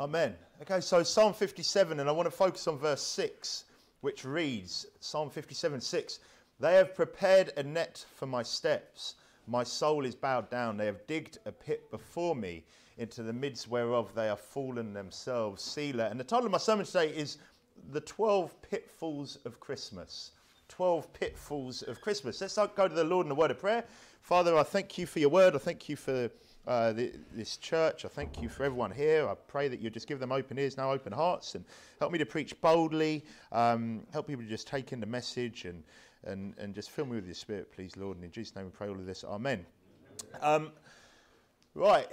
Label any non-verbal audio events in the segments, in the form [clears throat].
Amen. Okay, so Psalm 57, and I want to focus on verse 6, which reads Psalm 57 6 They have prepared a net for my steps. My soul is bowed down. They have digged a pit before me, into the midst whereof they are fallen themselves. Selah. And the title of my sermon today is The 12 Pitfalls of Christmas. 12 pitfalls of Christmas. Let's go to the Lord in a word of prayer. Father, I thank you for your word. I thank you for uh, the, this church. I thank you for everyone here. I pray that you just give them open ears now, open hearts, and help me to preach boldly. Um, help people to just take in the message and, and, and just fill me with your spirit, please, Lord. And in Jesus' name we pray all of this. Amen. Um, right,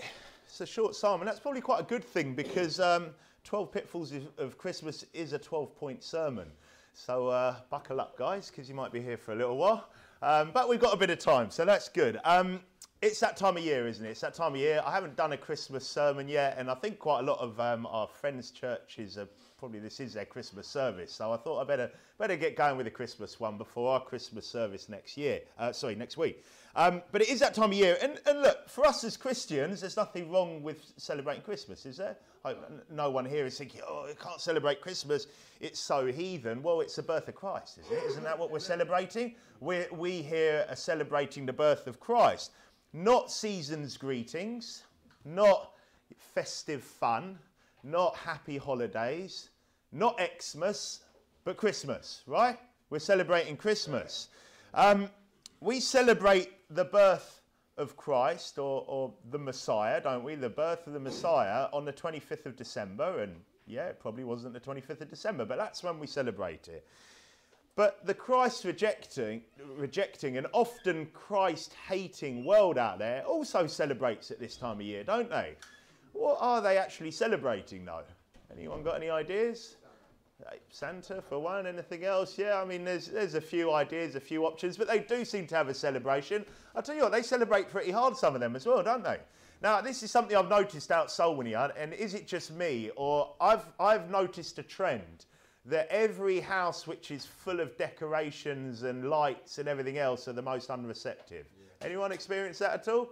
it's a short psalm, and that's probably quite a good thing because um, 12 Pitfalls of, Christmas is a 12 point sermon. So uh, buckle up, guys, because you might be here for a little while. Um, but we've got a bit of time, so that's good. It's that time of year, isn't it? It's that time of year. I haven't done a Christmas sermon yet, and I think quite a lot of um, our friends' churches are probably this is their Christmas service. So I thought I better better get going with a Christmas one before our Christmas service next year. Uh, sorry, next week. Um, but it is that time of year, and, and look, for us as Christians, there's nothing wrong with celebrating Christmas, is there? I, no one here is thinking, oh, you can't celebrate Christmas. It's so heathen. Well, it's the birth of Christ, isn't it? Isn't that what we're celebrating? we we here are celebrating the birth of Christ. Not season's greetings, not festive fun, not happy holidays, not Xmas, but Christmas, right? We're celebrating Christmas. Um, we celebrate the birth of Christ or, or, the Messiah, don't we? The birth of the Messiah on the 25th of December. And yeah, it probably wasn't the 25th of December, but that's when we celebrate it. But the Christ rejecting, rejecting and often Christ hating world out there also celebrates at this time of year, don't they? What are they actually celebrating though? Anyone got any ideas? Santa for one, anything else? Yeah, I mean, there's, there's a few ideas, a few options, but they do seem to have a celebration. I'll tell you what, they celebrate pretty hard, some of them as well, don't they? Now, this is something I've noticed out Solwinnyard, and is it just me, or I've, I've noticed a trend that every house which is full of decorations and lights and everything else are the most unreceptive. Yeah. Anyone experience that at all?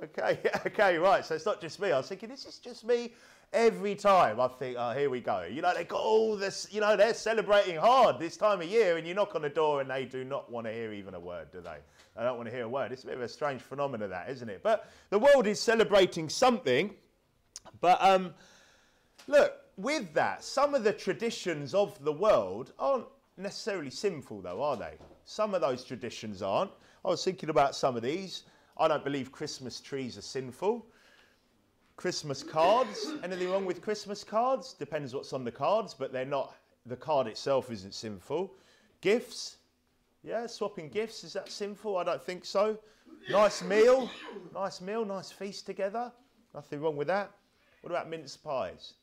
Yeah, okay, [laughs] okay, right. So it's not just me. I was thinking, this is just me. Every time I think, oh, here we go. You know, they got all this, you know, they're celebrating hard this time of year, and you knock on the door and they do not want to hear even a word, do they? They don't want to hear a word. It's a bit of a strange phenomenon, that, isn't it? But the world is celebrating something. But um, look, with that, some of the traditions of the world aren't necessarily sinful, though, are they? Some of those traditions aren't. I was thinking about some of these. I don't believe Christmas trees are sinful. Christmas cards, anything wrong with Christmas cards? Depends what's on the cards, but they're not, the card itself isn't sinful. Gifts, yeah, swapping gifts, is that sinful? I don't think so. Nice meal, nice meal, nice feast together. Nothing wrong with that. What about mince pies?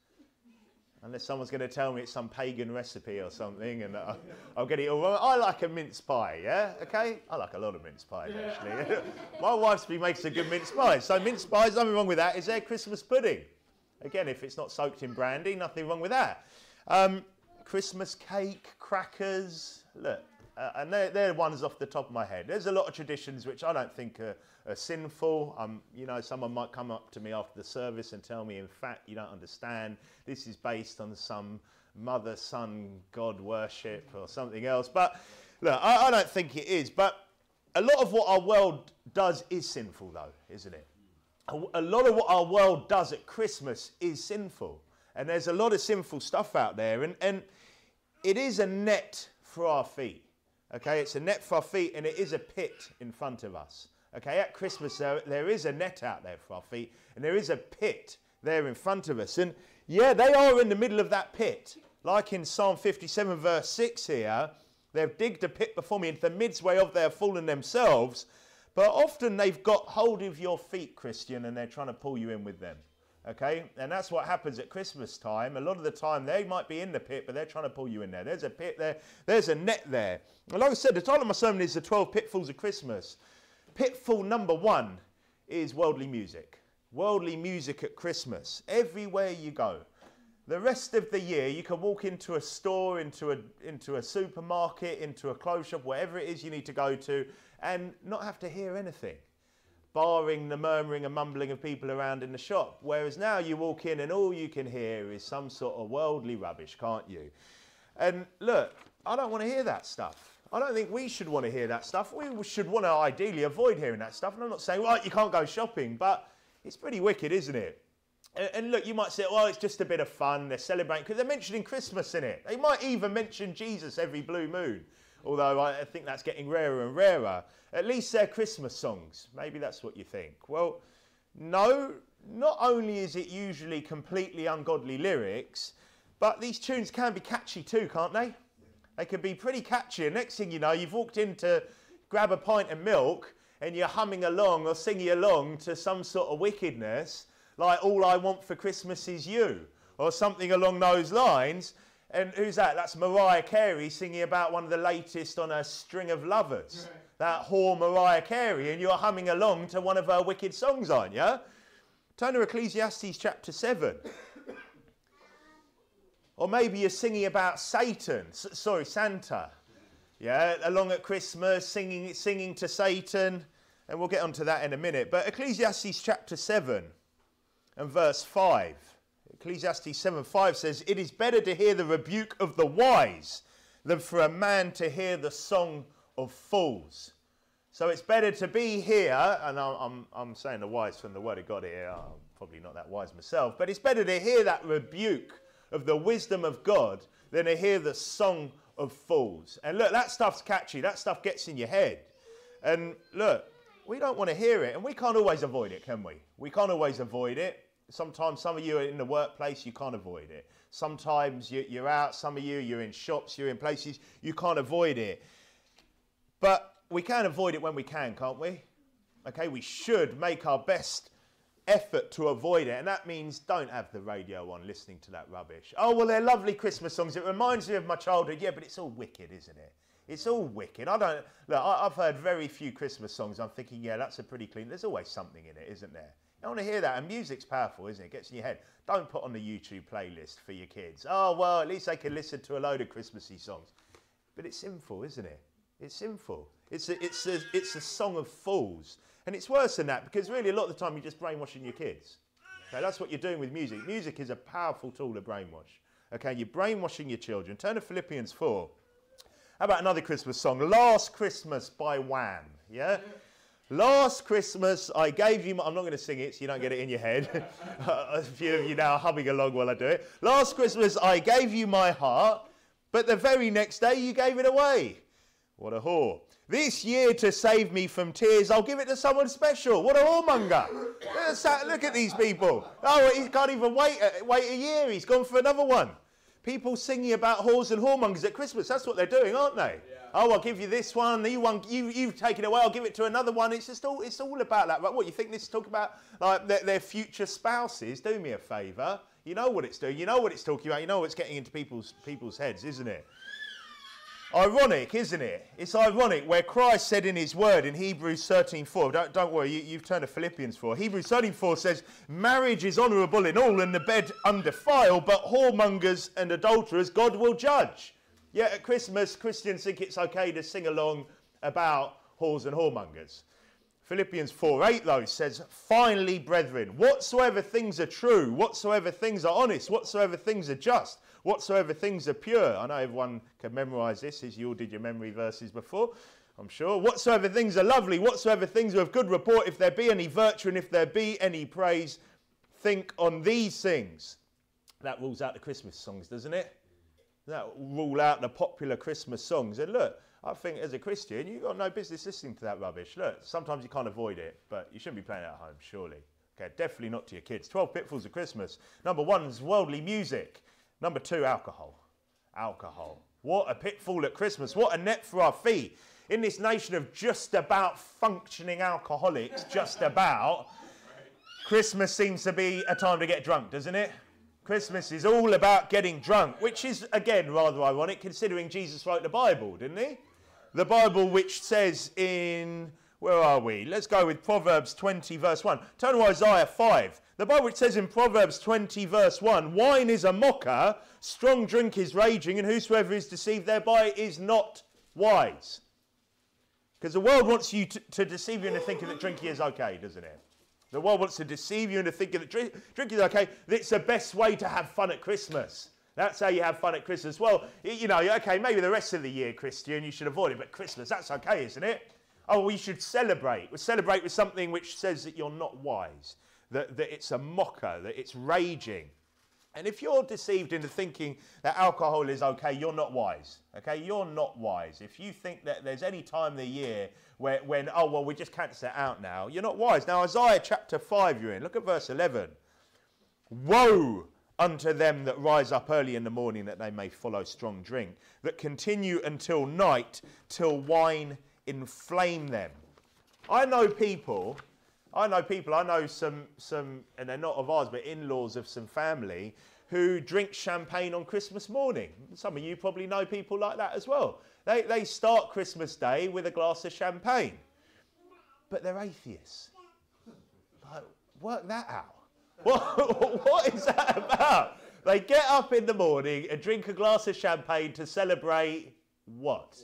Unless someone's going to tell me it's some pagan recipe or something, and I'll, I'll get it all wrong. I like a mince pie, yeah? Okay? I like a lot of mince pies, actually. [laughs] My wife's been makes a good mince pie. So mince pies, nothing wrong with that. Is there Christmas pudding? Again, if it's not soaked in brandy, nothing wrong with that. Um, Christmas cake, crackers. Look, uh, and they're, they're ones off the top of my head. There's a lot of traditions which I don't think are, are sinful. Um, you know, someone might come up to me after the service and tell me, in fact, you don't understand. This is based on some mother son God worship or something else. But look, I, I don't think it is. But a lot of what our world does is sinful, though, isn't it? A, lot of what our world does at Christmas is sinful. And there's a lot of sinful stuff out there. And, and it is a net for our feet. Okay, it's a net for our feet and it is a pit in front of us. Okay, at Christmas there, there is a net out there for our feet and there is a pit there in front of us. And yeah, they are in the middle of that pit. Like in Psalm 57, verse 6 here, they've digged a pit before me into the midway of their fallen themselves. But often they've got hold of your feet, Christian, and they're trying to pull you in with them. Okay? And that's what happens at Christmas time. A lot of the time, they might be in the pit, but they're trying to pull you in there. There's a pit there, there's a net there. And like I said, the title of my sermon is The 12 Pitfalls of Christmas. Pitfall number one is worldly music. Worldly music at Christmas. Everywhere you go. The rest of the year, you can walk into a store, into a, into a supermarket, into a clothes shop, whatever it is you need to go to, and not have to hear anything. Barring the murmuring and mumbling of people around in the shop. Whereas now you walk in and all you can hear is some sort of worldly rubbish, can't you? And look, I don't want to hear that stuff. I don't think we should want to hear that stuff. We should want to ideally avoid hearing that stuff. And I'm not saying, right, you can't go shopping, but it's pretty wicked, isn't it? And, look, you might say, well, it's just a bit of fun. They're celebrating because they're mentioning Christmas in it. They might even mention Jesus every blue moon, although I think that's getting rarer and rarer. At least they're Christmas songs. Maybe that's what you think. Well, no, not only is it usually completely ungodly lyrics, but these tunes can be catchy too, can't they? They can be pretty catchy. And next thing you know, you've walked in to grab a pint of milk and you're humming along or singing along to some sort of wickedness, like All I Want for Christmas Is You, or something along those lines. And who's that? That's Mariah Carey singing about one of the latest on a string of lovers. Right. That whore Mariah Carey, and you're humming along to one of her wicked songs, aren't you? Turn to Ecclesiastes chapter 7. Or maybe you're singing about Satan, sorry, Santa. Yeah, along at Christmas, singing, singing to Satan. And we'll get onto that in a minute. But Ecclesiastes chapter 7 and verse 5. Ecclesiastes 7:5 says, It is better to hear the rebuke of the wise than for a man to hear the song of fools. So it's better to be here, and I'm, I'm, saying the wise from the word of God here. I'm probably not that wise myself, but it's better to hear that rebuke of the wisdom of God than to hear the song of fools. And look, that stuff's catchy. That stuff gets in your head. And look, we don't want to hear it, and we can't always avoid it, can we? We can't always avoid it. Sometimes some of you are in the workplace, you can't avoid it. Sometimes you're out, some of you, you're in shops, you're in places, you can't avoid it. But we can avoid it when we can, can't we? Okay, we should make our best effort to avoid it. And that means don't have the radio on listening to that rubbish. Oh, well, they're lovely Christmas songs. It reminds me of my childhood. Yeah, but it's all wicked, isn't it? It's all wicked. I don't look. I, have heard very few Christmas songs. I'm thinking, yeah, that's a pretty clean. There's always something in it, isn't there? I want to hear that. And music's powerful, isn't it? it? Gets in your head. Don't put on the YouTube playlist for your kids. Oh well, at least they can listen to a load of Christmassy songs. But it's sinful, isn't it? It's sinful. It's a, it's a, it's a song of fools. And it's worse than that because really a lot of the time you're just brainwashing your kids. Okay, that's what you're doing with music. Music is a powerful tool to brainwash. Okay, you're brainwashing your children. Turn to Philippians 4. How about another Christmas song? Last Christmas by Wham. Yeah? Last Christmas, I gave you. My, I'm not going to sing it so you don't get it in your head. [laughs] a few of you now are humming along while I do it. Last Christmas, I gave you my heart, but the very next day, you gave it away. What a whore. This year, to save me from tears, I'll give it to someone special. What a whoremonger. Look at these people. Oh, he can't even wait, wait a year. He's gone for another one. People singing about whores and whoremongers at Christmas. That's what they're doing, aren't they? Yeah. Oh, I'll give you this one. You one, you, you've taken it away. I'll give it to another one. It's just all, it's all about that. Right? What you think this is talking about? Like their, their future spouses. Do me a favour. You know what it's doing. You know what it's talking about. You know what's getting into people's people's heads, isn't it? Ironic, isn't it? It's ironic where Christ said in his word in Hebrews 13.4, don't, don't worry, you, have turned to Philippians 4. Hebrews 13.4 says, marriage is honourable in all and the bed undefiled, but whoremongers and adulterers God will judge. Yet at Christmas, Christians think it's okay to sing along about whores and whoremongers. Philippians 4.8 though says, Finally, brethren, whatsoever things are true, whatsoever things are honest, whatsoever things are just, whatsoever things are pure. I know everyone can memorize this as you all did your memory verses before, I'm sure. Whatsoever things are lovely, whatsoever things are of good report, if there be any virtue and if there be any praise, think on these things. That rules out the Christmas songs, doesn't it? That rule out the popular Christmas songs. And look, I think as a Christian, you've got no business listening to that rubbish. Look, sometimes you can't avoid it, but you shouldn't be playing it at home, surely. Okay, definitely not to your kids. 12 pitfalls of Christmas. Number one is worldly music. Number two, alcohol. Alcohol. What a pitfall at Christmas. What a net for our feet. In this nation of just about functioning alcoholics, just about, Christmas seems to be a time to get drunk, doesn't it? Christmas is all about getting drunk, which is, again, rather ironic considering Jesus wrote the Bible, didn't he? The Bible, which says in, where are we? Let's go with Proverbs 20, verse 1. Turn to Isaiah 5. The Bible says in Proverbs 20, verse 1 Wine is a mocker, strong drink is raging, and whosoever is deceived thereby is not wise. Because the world wants you to, to deceive you into thinking that drinking is okay, doesn't it? The world wants to deceive you into thinking that drink, drinking is okay. It's the best way to have fun at Christmas. That's how you have fun at Christmas. Well, you know, okay, maybe the rest of the year, Christian, you should avoid it, but Christmas, that's okay, isn't it? Oh, we should celebrate. We celebrate with something which says that you're not wise, that, that it's a mocker, that it's raging. And if you're deceived into thinking that alcohol is okay, you're not wise. Okay, you're not wise. If you think that there's any time of the year where, when, oh, well, we just cancel it out now, you're not wise. Now, Isaiah chapter 5, you're in. Look at verse 11. Woe unto them that rise up early in the morning that they may follow strong drink, that continue until night, till wine inflame them. I know people I know people, I know some, some, and they're not of ours, but in laws of some family who drink champagne on Christmas morning. Some of you probably know people like that as well. They, they start Christmas Day with a glass of champagne, but they're atheists. Like, work that out. [laughs] What, what is that about? They get up in the morning and drink a glass of champagne to celebrate what?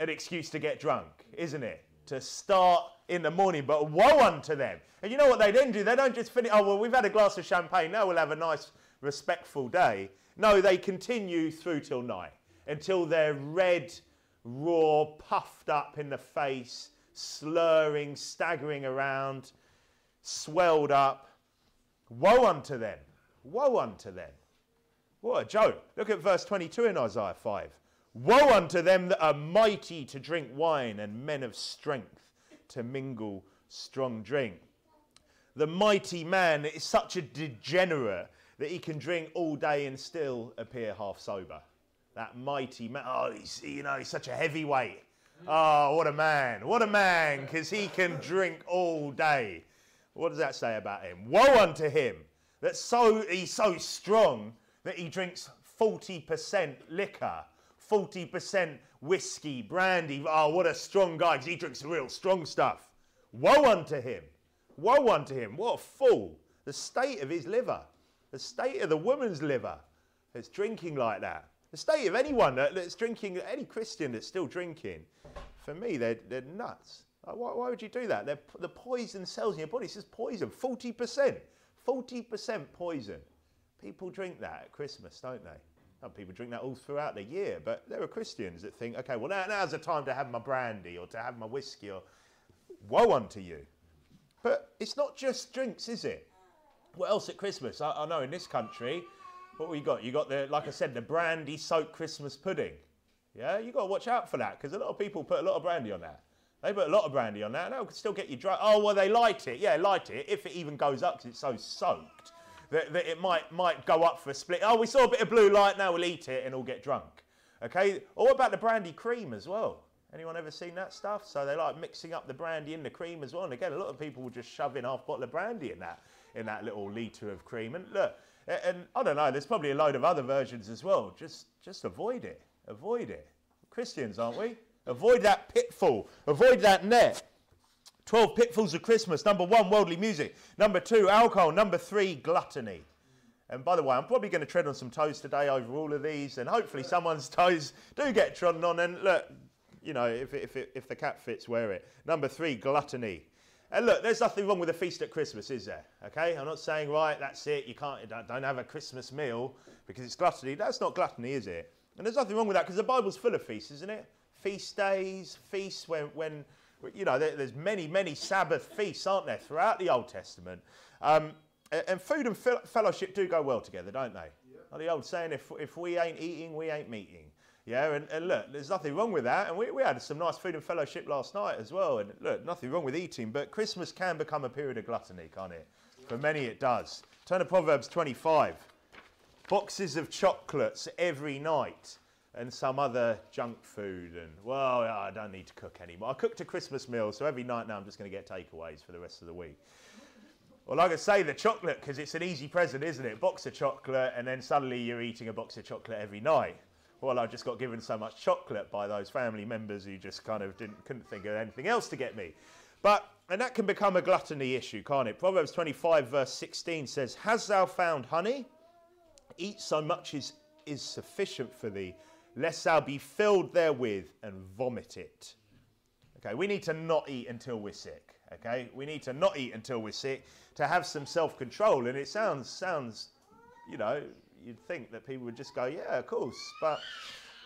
An excuse to get drunk, isn't it? To start in the morning, but woe unto them. And you know what they then do? They don't just finish, oh, well, we've had a glass of champagne, now we'll have a nice, respectful day. No, they continue through till night until they're red, raw, puffed up in the face, slurring, staggering around, swelled up. Woe unto them. Woe unto them. What a joke. Look at verse 22 in Isaiah 5. Woe unto them that are mighty to drink wine and men of strength to mingle strong drink. The mighty man is such a degenerate that he can drink all day and still appear half sober. That mighty man, oh, he's, you know, he's such a heavyweight. Oh, what a man, what a man, because he can drink all day. What does that say about him? Woe unto him that so he's so strong that he drinks 40% liquor 40% whiskey, brandy. Oh, what a strong guy, because he drinks real strong stuff. Woe unto him. Woe unto him. What a fool. The state of his liver, the state of the woman's liver that's drinking like that. The state of anyone that's drinking, any Christian that's still drinking, for me, they're, they're nuts. Why, why, would you do that? They're, the poison cells in your body, it's just poison, 40%. 40% poison. People drink that at Christmas, don't they? Some people drink that all throughout the year, but there are Christians that think, okay, well, now, now's the time to have my brandy or to have my whiskey, or woe unto you. But it's not just drinks, is it? What else at Christmas? I, I know in this country, what we got? You got the, like I said, the brandy soaked Christmas pudding. Yeah, you got to watch out for that because a lot of people put a lot of brandy on that. They put a lot of brandy on that, and they'll still get you drunk. Oh, well, they light it. Yeah, light it if it even goes up because it's so soaked that, that it might, might go up for a split. Oh, we saw a bit of blue light, now we'll eat it and all get drunk. Okay, or what about the brandy cream as well? Anyone ever seen that stuff? So they like mixing up the brandy in the cream as well. And again, a lot of people will just shove in half a bottle of brandy in that in that little litre of cream. And look, and I don't know, there's probably a load of other versions as well. Just just avoid it. Avoid it. Christians, aren't we? Avoid that pitfall. Avoid that net. 12 pitfalls of Christmas. Number one, worldly music. Number two, alcohol. Number three, gluttony. And by the way, I'm probably going to tread on some toes today over all of these, and hopefully someone's toes do get trodden on. And look, you know, if, if, if the cap fits, wear it. Number three, gluttony. And look, there's nothing wrong with a feast at Christmas, is there? Okay, I'm not saying right, that's it. You can't, don't have a Christmas meal because it's gluttony. That's not gluttony, is it? And there's nothing wrong with that because the Bible's full of feasts, isn't it? Feast days, feasts when, when you know, there's many, many Sabbath feasts, aren't there, throughout the Old Testament. Um, and food and fellowship do go well together, don't they? Yeah. the old saying, if, if we ain't eating, we ain't meeting. Yeah, and, and look, there's nothing wrong with that. And we, we had some nice food and fellowship last night as well. And look, nothing wrong with eating, but Christmas can become a period of gluttony, can't it? Yeah. For many, it does. Turn to Proverbs 25. Boxes of chocolates every night and some other junk food. And, well, I don't need to cook anymore. I cooked a Christmas meal, so every night now I'm just going to get takeaways for the rest of the week. Well, like I say, the chocolate, because it's an easy present, isn't it? Box of chocolate, and then suddenly you're eating a box of chocolate every night. Well, I just got given so much chocolate by those family members who just kind of didn't, couldn't think of anything else to get me. But, and that can become a gluttony issue, can't it? Proverbs 25, verse 16 says, has thou found honey? Eat so much as is sufficient for thee lest thou be filled therewith and vomit it. Okay, we need to not eat until we're sick. Okay, we need to not eat until we're sick to have some self-control. And it sounds sounds, you know, you'd think that people would just go, yeah, of course. But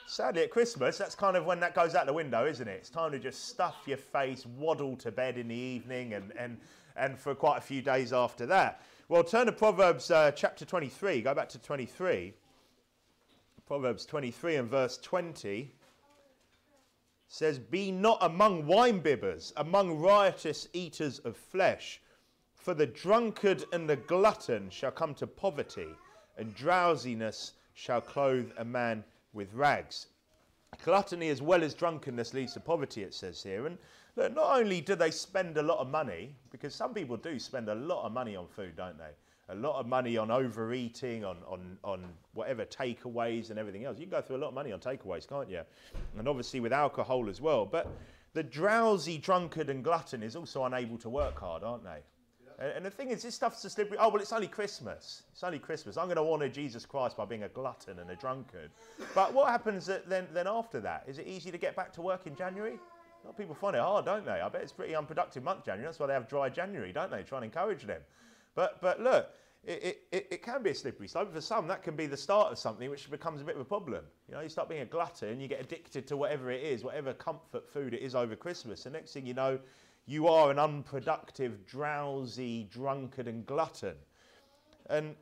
sadly, at Christmas, that's kind of when that goes out the window, isn't it? It's time to just stuff your face, waddle to bed in the evening, and and and for quite a few days after that. Well, turn to Proverbs uh, chapter 23. Go back to 23. Proverbs 23 and verse 20 says, Be not among winebibbers, among riotous eaters of flesh, for the drunkard and the glutton shall come to poverty, and drowsiness shall clothe a man with rags. Gluttony as well as drunkenness leads to poverty, it says here. And Look, not only do they spend a lot of money, because some people do spend a lot of money on food, don't they? A lot of money on overeating, on, on, on whatever takeaways and everything else. You can go through a lot of money on takeaways, can't you? And obviously with alcohol as well. But the drowsy, drunkard, and glutton is also unable to work hard, aren't they? And the thing is, this stuff's a slippery. Oh, well, it's only Christmas. It's only Christmas. I'm going to honour Jesus Christ by being a glutton and a drunkard. But what happens then, then after that? Is it easy to get back to work in January? Of people find it hard, don't they? I bet it's pretty unproductive month, January. That's why they have dry January, don't they? Try and encourage them. But, but look, it, it, it can be a slippery slope. For some, that can be the start of something which becomes a bit of a problem. You know, you start being a glutton, you get addicted to whatever it is, whatever comfort food it is over Christmas. The next thing you know, you are an unproductive, drowsy, drunkard, and glutton. And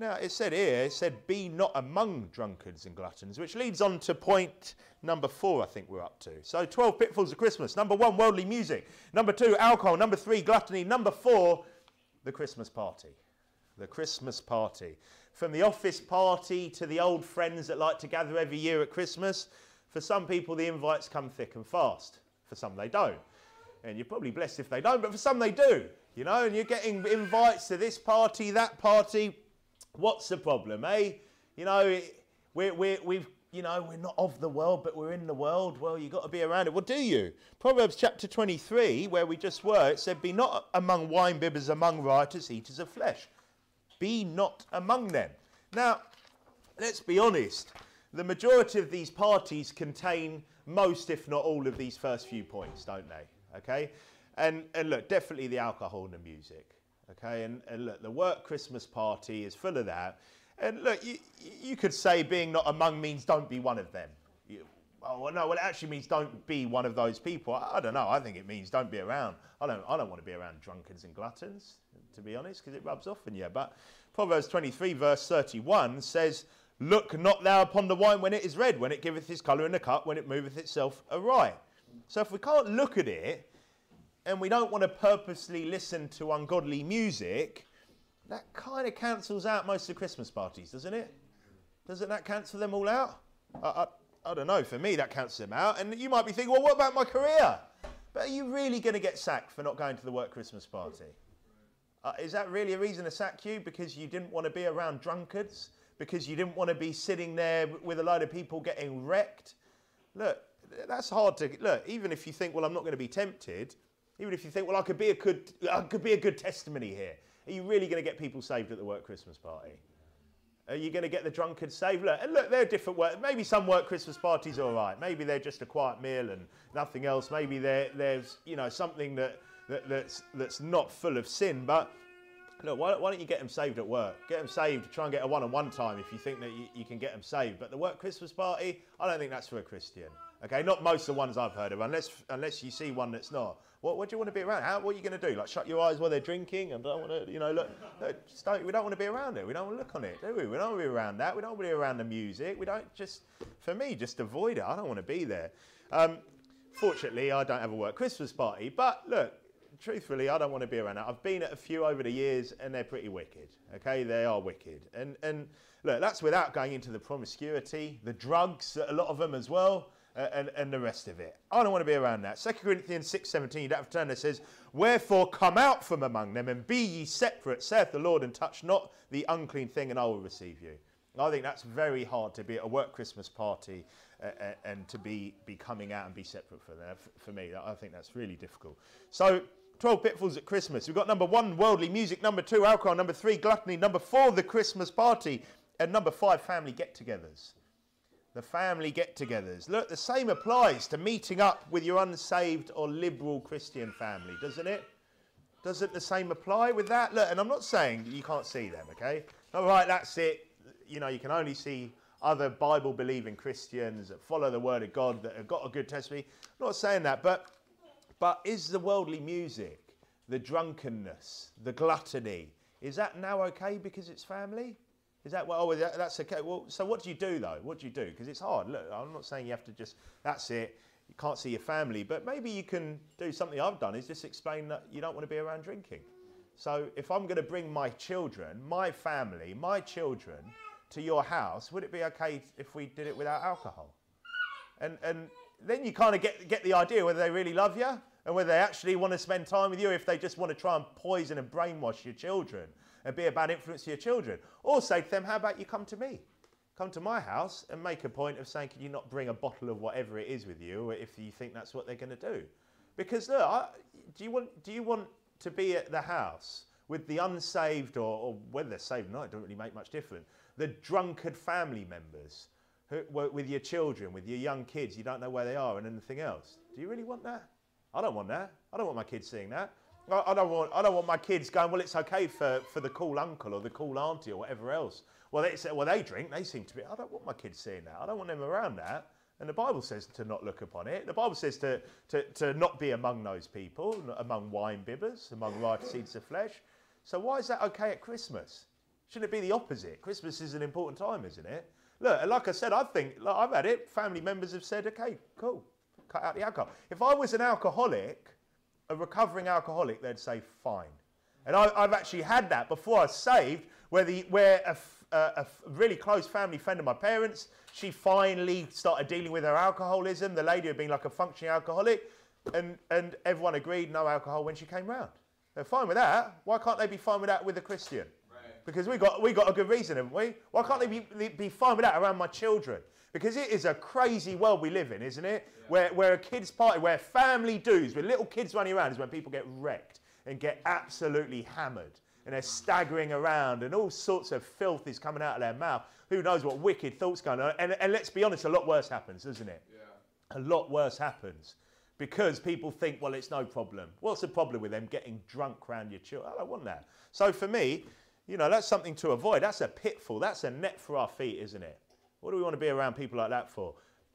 now, it said here, it said, be not among drunkards and gluttons, which leads on to point number four, I think we're up to. So, 12 pitfalls of Christmas. Number one, worldly music. Number two, alcohol. Number three, gluttony. Number four, the Christmas party. The Christmas party. From the office party to the old friends that like to gather every year at Christmas, for some people, the invites come thick and fast. For some, they don't. And you're probably blessed if they don't, but for some, they do. You know, and you're getting invites to this party, that party What's the problem, eh? You know, we're, we're, we've, you know, we're not of the world, but we're in the world. Well, you've got to be around it. Well, do you? Proverbs chapter 23, where we just were, it said, Be not among wine bibbers, among riotous eaters of flesh. Be not among them. Now, let's be honest. The majority of these parties contain most, if not all, of these first few points, don't they? Okay? And, and look, definitely the alcohol and the music. Okay, and, and look, the work Christmas party is full of that. And look, you, you could say being not among means don't be one of them. You, oh no, well it actually means don't be one of those people. I, I, don't know. I think it means don't be around. I don't. I don't want to be around drunkards and gluttons, to be honest, because it rubs off on you. But Proverbs 23 verse 31 says, "Look not thou upon the wine when it is red, when it giveth his colour in the cup, when it moveth itself awry." So if we can't look at it and we don't want to purposely listen to ungodly music, that kind of cancels out most of the Christmas parties, doesn't it? Doesn't that cancel them all out? I, I, I don't know. For me, that cancels them out. And you might be thinking, well, what about my career? But are you really going to get sacked for not going to the work Christmas party? Uh, is that really a reason to sack you? Because you didn't want to be around drunkards? Because you didn't want to be sitting there with a load of people getting wrecked? Look, that's hard to look. Even if you think, well, I'm not going to be tempted, even if you think, well, I could be a good, I could be a good testimony here. Are you really going to get people saved at the work Christmas party? Are you going to get the drunkard saved? Look, and look, they're different work. Maybe some work Christmas parties are all right. Maybe they're just a quiet meal and nothing else. Maybe there's, you know, something that, that, that's, that's not full of sin. But look, why, why, don't you get them saved at work? Get them saved. Try and get a one-on-one time if you think that you, you can get them saved. But the work Christmas party, I don't think that's for a Christian. Okay, not most of the ones I've heard of, unless unless you see one that's not. What, what do you want to be around? How, what are you going to do? Like shut your eyes while they're drinking and don't want to, you know, look. look don't, we don't want to be around it. We don't want to look on it, do we? We don't want to be around that. We don't want to be around the music. We don't just, for me, just avoid it. I don't want to be there. Um, fortunately, I don't have a work Christmas party, but look, truthfully, I don't want to be around that. I've been at a few over the years, and they're pretty wicked. Okay, they are wicked, and and look, that's without going into the promiscuity, the drugs, a lot of them as well and, and the rest of it. I don't want to be around that. 2 Corinthians 6.17, you don't have to turn, it says, Wherefore come out from among them and be ye separate, saith the Lord, and touch not the unclean thing, and I will receive you. I think that's very hard to be at a work Christmas party uh, uh and to be, be coming out and be separate for, that, for me. I think that's really difficult. So 12 pitfalls at Christmas. We've got number one, worldly music. Number two, alcohol. Number three, gluttony. Number four, the Christmas party. And number five, family get togethers the family get togethers. Look, the same applies to meeting up with your unsaved or liberal Christian family, doesn't it? Doesn't the same apply with that? Look, and I'm not saying you can't see them, okay? All right, that's it. You know, you can only see other Bible believing Christians that follow the word of God that have got a good testimony. I'm not saying that, but but is the worldly music, the drunkenness, the gluttony, is that now okay because it's family? Is that well? Oh, that, that's okay. Well, so what do you do though? What do you do? Because it's hard. Look, I'm not saying you have to just. That's it. You can't see your family, but maybe you can do something I've done is just explain that you don't want to be around drinking. So if I'm going to bring my children, my family, my children to your house, would it be okay if we did it without alcohol? And and then you kind of get get the idea whether they really love you and whether they actually want to spend time with you, if they just want to try and poison and brainwash your children and be a bad influence to your children. Or say to them, how about you come to me? Come to my house and make a point of saying, can you not bring a bottle of whatever it is with you if you think that's what they're going to do? Because look, I, do, you want, do you want to be at the house with the unsaved or, or whether they're saved or not, it doesn't really make much difference, the drunkard family members who, with your children, with your young kids, you don't know where they are and anything else. Do you really want that? I don't want that. I don't want my kids seeing that. I, don't want. I don't want my kids going. Well, it's okay for, for the cool uncle or the cool auntie or whatever else. Well, they well, they drink. They seem to be. I don't want my kids seeing that. I don't want them around that. And the Bible says to not look upon it. The Bible says to, to, to not be among those people, among wine bibbers, among ripe seeds of flesh. So why is that okay at Christmas? Shouldn't it be the opposite? Christmas is an important time, isn't it? Look, like I said, I think like I've had it. Family members have said, okay, cool, cut out the alcohol. If I was an alcoholic, a recovering alcoholic, they'd say fine. And I, have actually had that before I saved, where, the, where a, a, a, really close family friend of my parents, she finally started dealing with her alcoholism. The lady had been like a functioning alcoholic, and, and everyone agreed no alcohol when she came round. They're fine with that. Why can't they be fine with that with a Christian? Right. Because we got, we got a good reason, haven't we? Why can't they be, be fine with that around my children? Because it is a crazy world we live in, isn't it? Yeah. Where, where a kid's party, where family dues, with little kids running around, is when people get wrecked and get absolutely hammered. And they're staggering around, and all sorts of filth is coming out of their mouth. Who knows what wicked thoughts going on? And, and let's be honest, a lot worse happens, doesn't it? Yeah. A lot worse happens because people think, well, it's no problem. What's the problem with them getting drunk around your children? I don't want that. So for me, you know, that's something to avoid. That's a pitfall. That's a net for our feet, isn't it? What do we want to be around people like that for?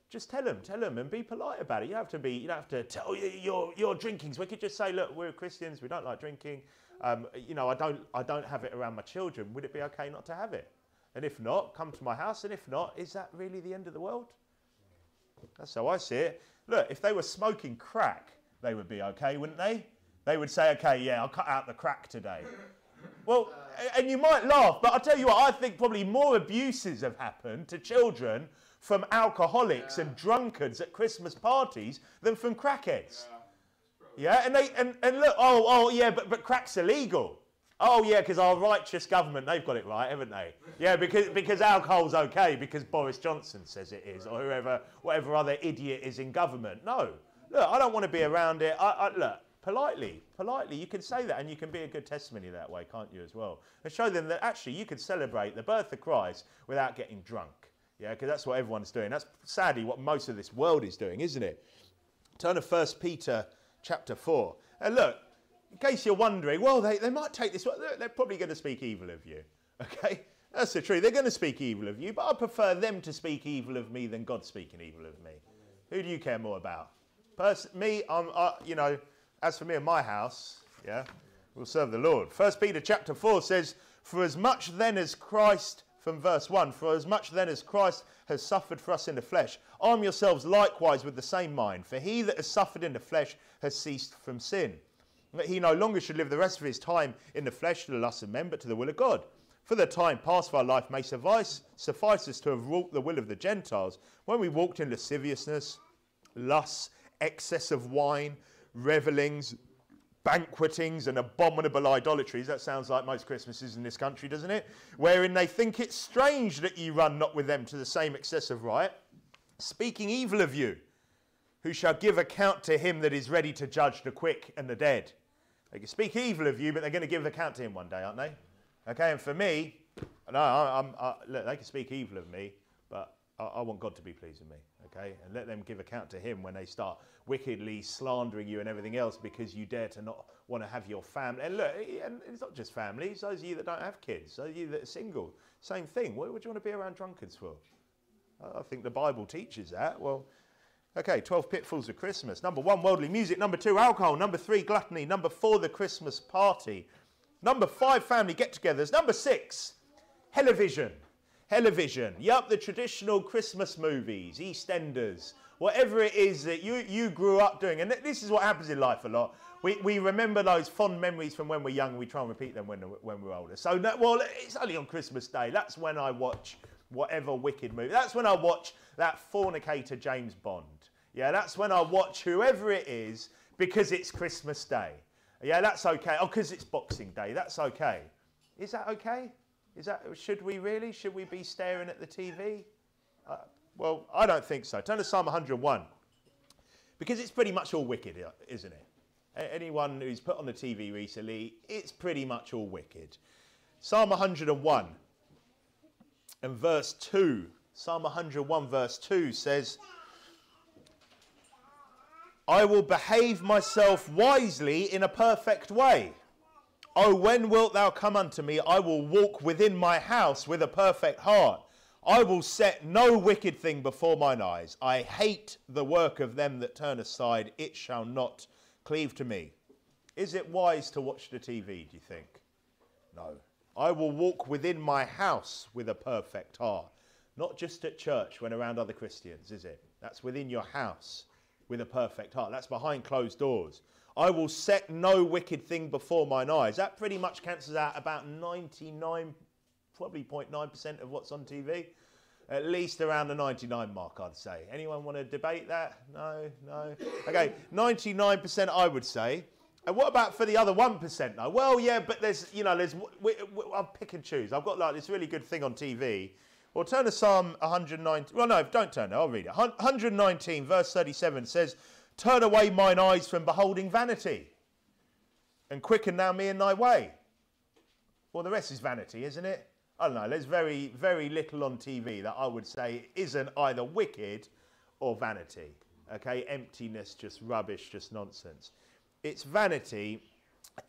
Just tell them, tell them, and be polite about it. You have to be, you don't have to tell you your your drinkings. We could just say, look, we're Christians, we don't like drinking. Um, you know, I don't, I don't have it around my children. Would it be okay not to have it? And if not, come to my house. And if not, is that really the end of the world? That's how I see it. Look, if they were smoking crack, they would be okay, wouldn't they? They would say, okay, yeah, I'll cut out the crack today. Well, and you might laugh, but I'll tell you what, I think probably more abuses have happened to children from alcoholics yeah. and drunkards at Christmas parties than from crackheads. Yeah, yeah? and they and, and look, oh, oh yeah, but, but crack's illegal. Oh yeah, because our righteous government, they've got it right, haven't they? Yeah, because because alcohol's okay because Boris Johnson says it is, or whoever, whatever other idiot is in government. No, look, I don't want to be around it. I, I, look, politely, politely, you can say that and you can be a good testimony that way, can't you, as well? And show them that actually you can celebrate the birth of Christ without getting drunk. Yeah, because that's what everyone's doing. That's sadly what most of this world is doing, isn't it? Turn to 1 Peter chapter 4. And look, in case you're wondering, well, they, they might take this, they're, they're probably going to speak evil of you. [laughs] Okay? That's the truth. They're going to speak evil of you, but I prefer them to speak evil of me than God speaking evil of me. Who do you care more about? Pers- me, I'm, uh, you know, as for me and my house, yeah, we'll serve the Lord. First Peter chapter 4 says, For as much then as Christ, from verse 1, for as much then as Christ has suffered for us in the flesh, arm yourselves likewise with the same mind. For he that has suffered in the flesh has ceased from sin. That he no longer should live the rest of his time in the flesh to the lusts of men, but to the will of God. For the time past of our life may suffice, suffice us to have wrought the will of the Gentiles, when we walked in lasciviousness, lusts, excess of wine, revelings, banquetings, and abominable idolatries. That sounds like most Christmases in this country, doesn't it? Wherein they think it strange that ye run not with them to the same excess of riot, speaking evil of you, who shall give account to him that is ready to judge the quick and the dead. They can speak evil of you, but they're going to give account to him one day, aren't they? Okay, and for me, no, I'm, I, look, they can speak evil of me, but I, I want God to be pleased with me, okay? And let them give account to Him when they start wickedly slandering you and everything else because you dare to not want to have your family. And look, and it's not just families, those of you that don't have kids, those of you that are single, same thing. What would you want to be around drunkards for? I think the Bible teaches that. Well, okay, 12 pitfalls of Christmas. Number one, worldly music. Number two, alcohol. Number three, gluttony. Number four, the Christmas party. Number five, family get togethers. Number six, television. Television. Yup, the traditional Christmas movies, EastEnders, whatever it is that you, you grew up doing. And this is what happens in life a lot. We, we remember those fond memories from when we're young we try and repeat them when, when we're older. So, well, it's only on Christmas Day. That's when I watch whatever wicked movie. That's when I watch that fornicator James Bond. Yeah, that's when I watch whoever it is because it's Christmas Day. Yeah, that's okay. Oh, because it's Boxing Day. That's okay. Is that okay? Is that should we really? Should we be staring at the TV? Uh, well, I don't think so. Turn to Psalm 101 because it's pretty much all wicked, isn't it? Anyone who's put on the TV recently, it's pretty much all wicked. Psalm 101 and verse 2. Psalm 101, verse 2 says, I will behave myself wisely in a perfect way. Oh, when wilt thou come unto me? I will walk within my house with a perfect heart. I will set no wicked thing before mine eyes. I hate the work of them that turn aside. It shall not cleave to me. Is it wise to watch the TV, do you think? No. I will walk within my house with a perfect heart. Not just at church when around other Christians, is it? That's within your house with a perfect heart. That's behind closed doors. I will set no wicked thing before mine eyes. That pretty much cancels out about 99, probably 0.9% of what's on TV. At least around the 99 mark, I'd say. Anyone want to debate that? No, no. Okay, 99% I would say. And what about for the other 1% though? Well, yeah, but there's, you know, there's, we, we, I'll pick and choose. I've got like this really good thing on TV. Well, turn to Psalm 119. Well, no, don't turn it. I'll read it. 119, verse 37 says, Turn away mine eyes from beholding vanity and quicken now me in thy way. Well, the rest is vanity, isn't it? I don't know. There's very, very little on TV that I would say isn't either wicked or vanity. Okay, emptiness, just rubbish, just nonsense. It's vanity.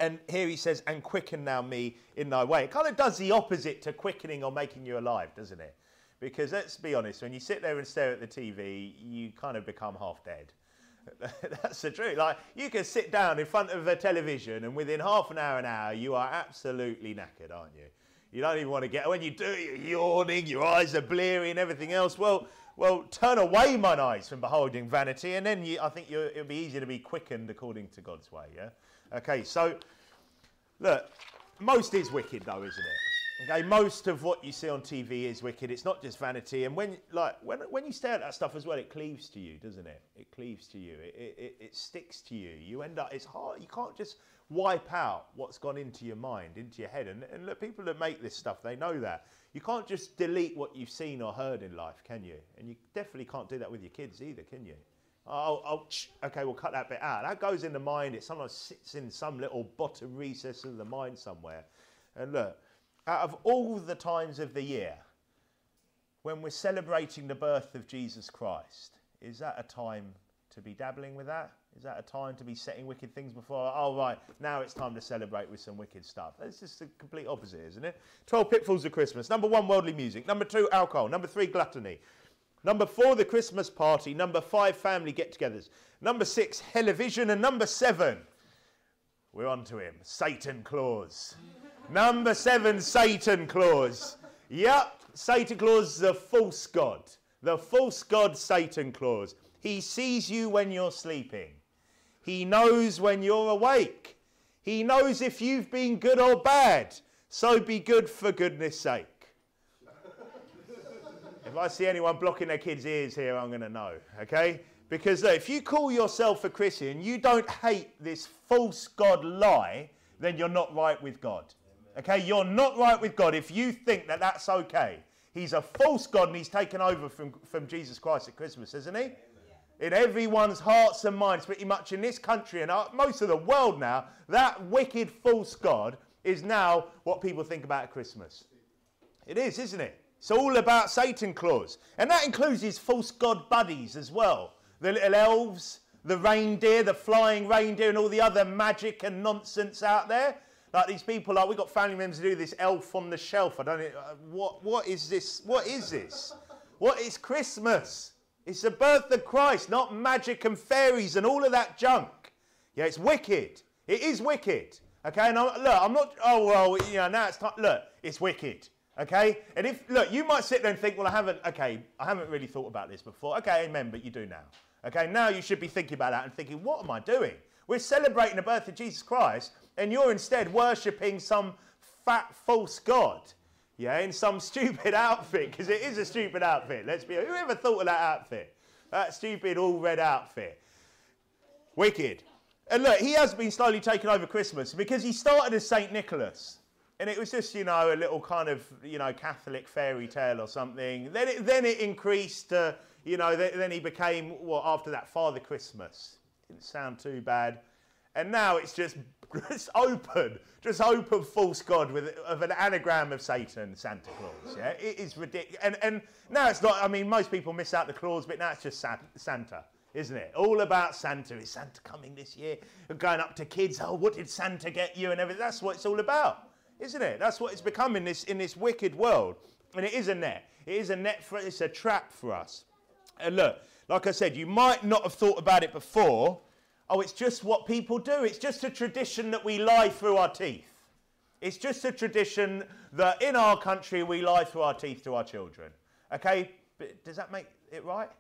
And here he says, and quicken now me in thy way. It kind of does the opposite to quickening or making you alive, doesn't it? Because let's be honest, when you sit there and stare at the TV, you kind of become half dead. [laughs] That's the truth. Like you can sit down in front of a television, and within half an hour, an hour, you are absolutely knackered, aren't you? You don't even want to get. When you do, you're yawning, your eyes are bleary, and everything else. Well, well, turn away mine eyes from beholding vanity, and then you, I think it'll be easier to be quickened according to God's way. Yeah. Okay. So, look, most is wicked, though, isn't it? Okay, most of what you see on TV is wicked. It's not just vanity. And when, like, when, when you stare at that stuff as well, it cleaves to you, doesn't it? It cleaves to you. It, it, it sticks to you. You end up, it's hard. You can't just wipe out what's gone into your mind, into your head. And, and look, people that make this stuff, they know that. You can't just delete what you've seen or heard in life, can you? And you definitely can't do that with your kids either, can you? Oh, oh, okay, we'll cut that bit out. That goes in the mind. It sometimes sits in some little bottom recess of the mind somewhere. And look, out of all the times of the year when we're celebrating the birth of Jesus Christ, is that a time to be dabbling with that? Is that a time to be setting wicked things before? Oh, right, now it's time to celebrate with some wicked stuff. It's just the complete opposite, isn't it? 12 pitfalls of Christmas. Number one, worldly music. Number two, alcohol. Number three, gluttony. Number four, the Christmas party. Number five, family get togethers. Number six, television. And number seven, we're on to him, Satan Claus. Number seven, Satan Claus. Yep, Satan Claus is a false god. The false god, Satan Claus. He sees you when you're sleeping. He knows when you're awake. He knows if you've been good or bad. So be good for goodness sake. if I see anyone blocking their kids' ears here, I'm going to know, okay? Because look, if you call yourself a Christian, you don't hate this false God lie, then you're not right with God. Okay, you're not right with God if you think that that's okay. He's a false God and he's taken over from, from Jesus Christ at Christmas, isn't he? In everyone's hearts and minds, pretty much in this country and most of the world now, that wicked false God is now what people think about at Christmas. It is, isn't it? It's all about Satan Claus. And that includes his false god buddies as well. The little elves, the reindeer, the flying reindeer, and all the other magic and nonsense out there. Like these people, like we've got family members who do this elf on the shelf. I don't know, uh, what, what is this? What is this? What is Christmas? It's the birth of Christ, not magic and fairies and all of that junk. Yeah, it's wicked. It is wicked. Okay, and I'm, look, I'm not, oh, well, you know, now it's time, look, it's wicked. Okay? And if, look, you might sit there and think, well, I haven't, okay, I haven't really thought about this before. Okay, amen, but you do now. Okay, now you should be thinking about that and thinking, what am I doing? We're celebrating the birth of Jesus Christ, and you're instead worshipping some fat false god, yeah, in some [laughs] stupid outfit, because it is a stupid outfit. Let's be, who ever thought of that outfit? That stupid all red outfit. Wicked. And look, he has been slowly taking over Christmas because he started as St. Nicholas. And it was just, you know, a little kind of, you know, Catholic fairy tale or something. Then it, then it increased to, you know, th- then he became, what, well, after that, Father Christmas. Didn't sound too bad. And now it's just, [laughs] just open, just open false God with of an anagram of Satan, Santa Claus. Yeah, it is ridiculous. And, and now it's not, I mean, most people miss out the clause, but now it's just Santa isn't it? All about Santa. Is Santa coming this year? And Going up to kids, oh, what did Santa get you? And everything. That's what it's all about, isn't it? That's what it's become in this, in this wicked world. And it is a net. It is a net for it's a trap for us. And look, like I said, you might not have thought about it before. Oh, it's just what people do. It's just a tradition that we lie through our teeth. It's just a tradition that in our country we lie through our teeth to our children. Okay? But does that make it right?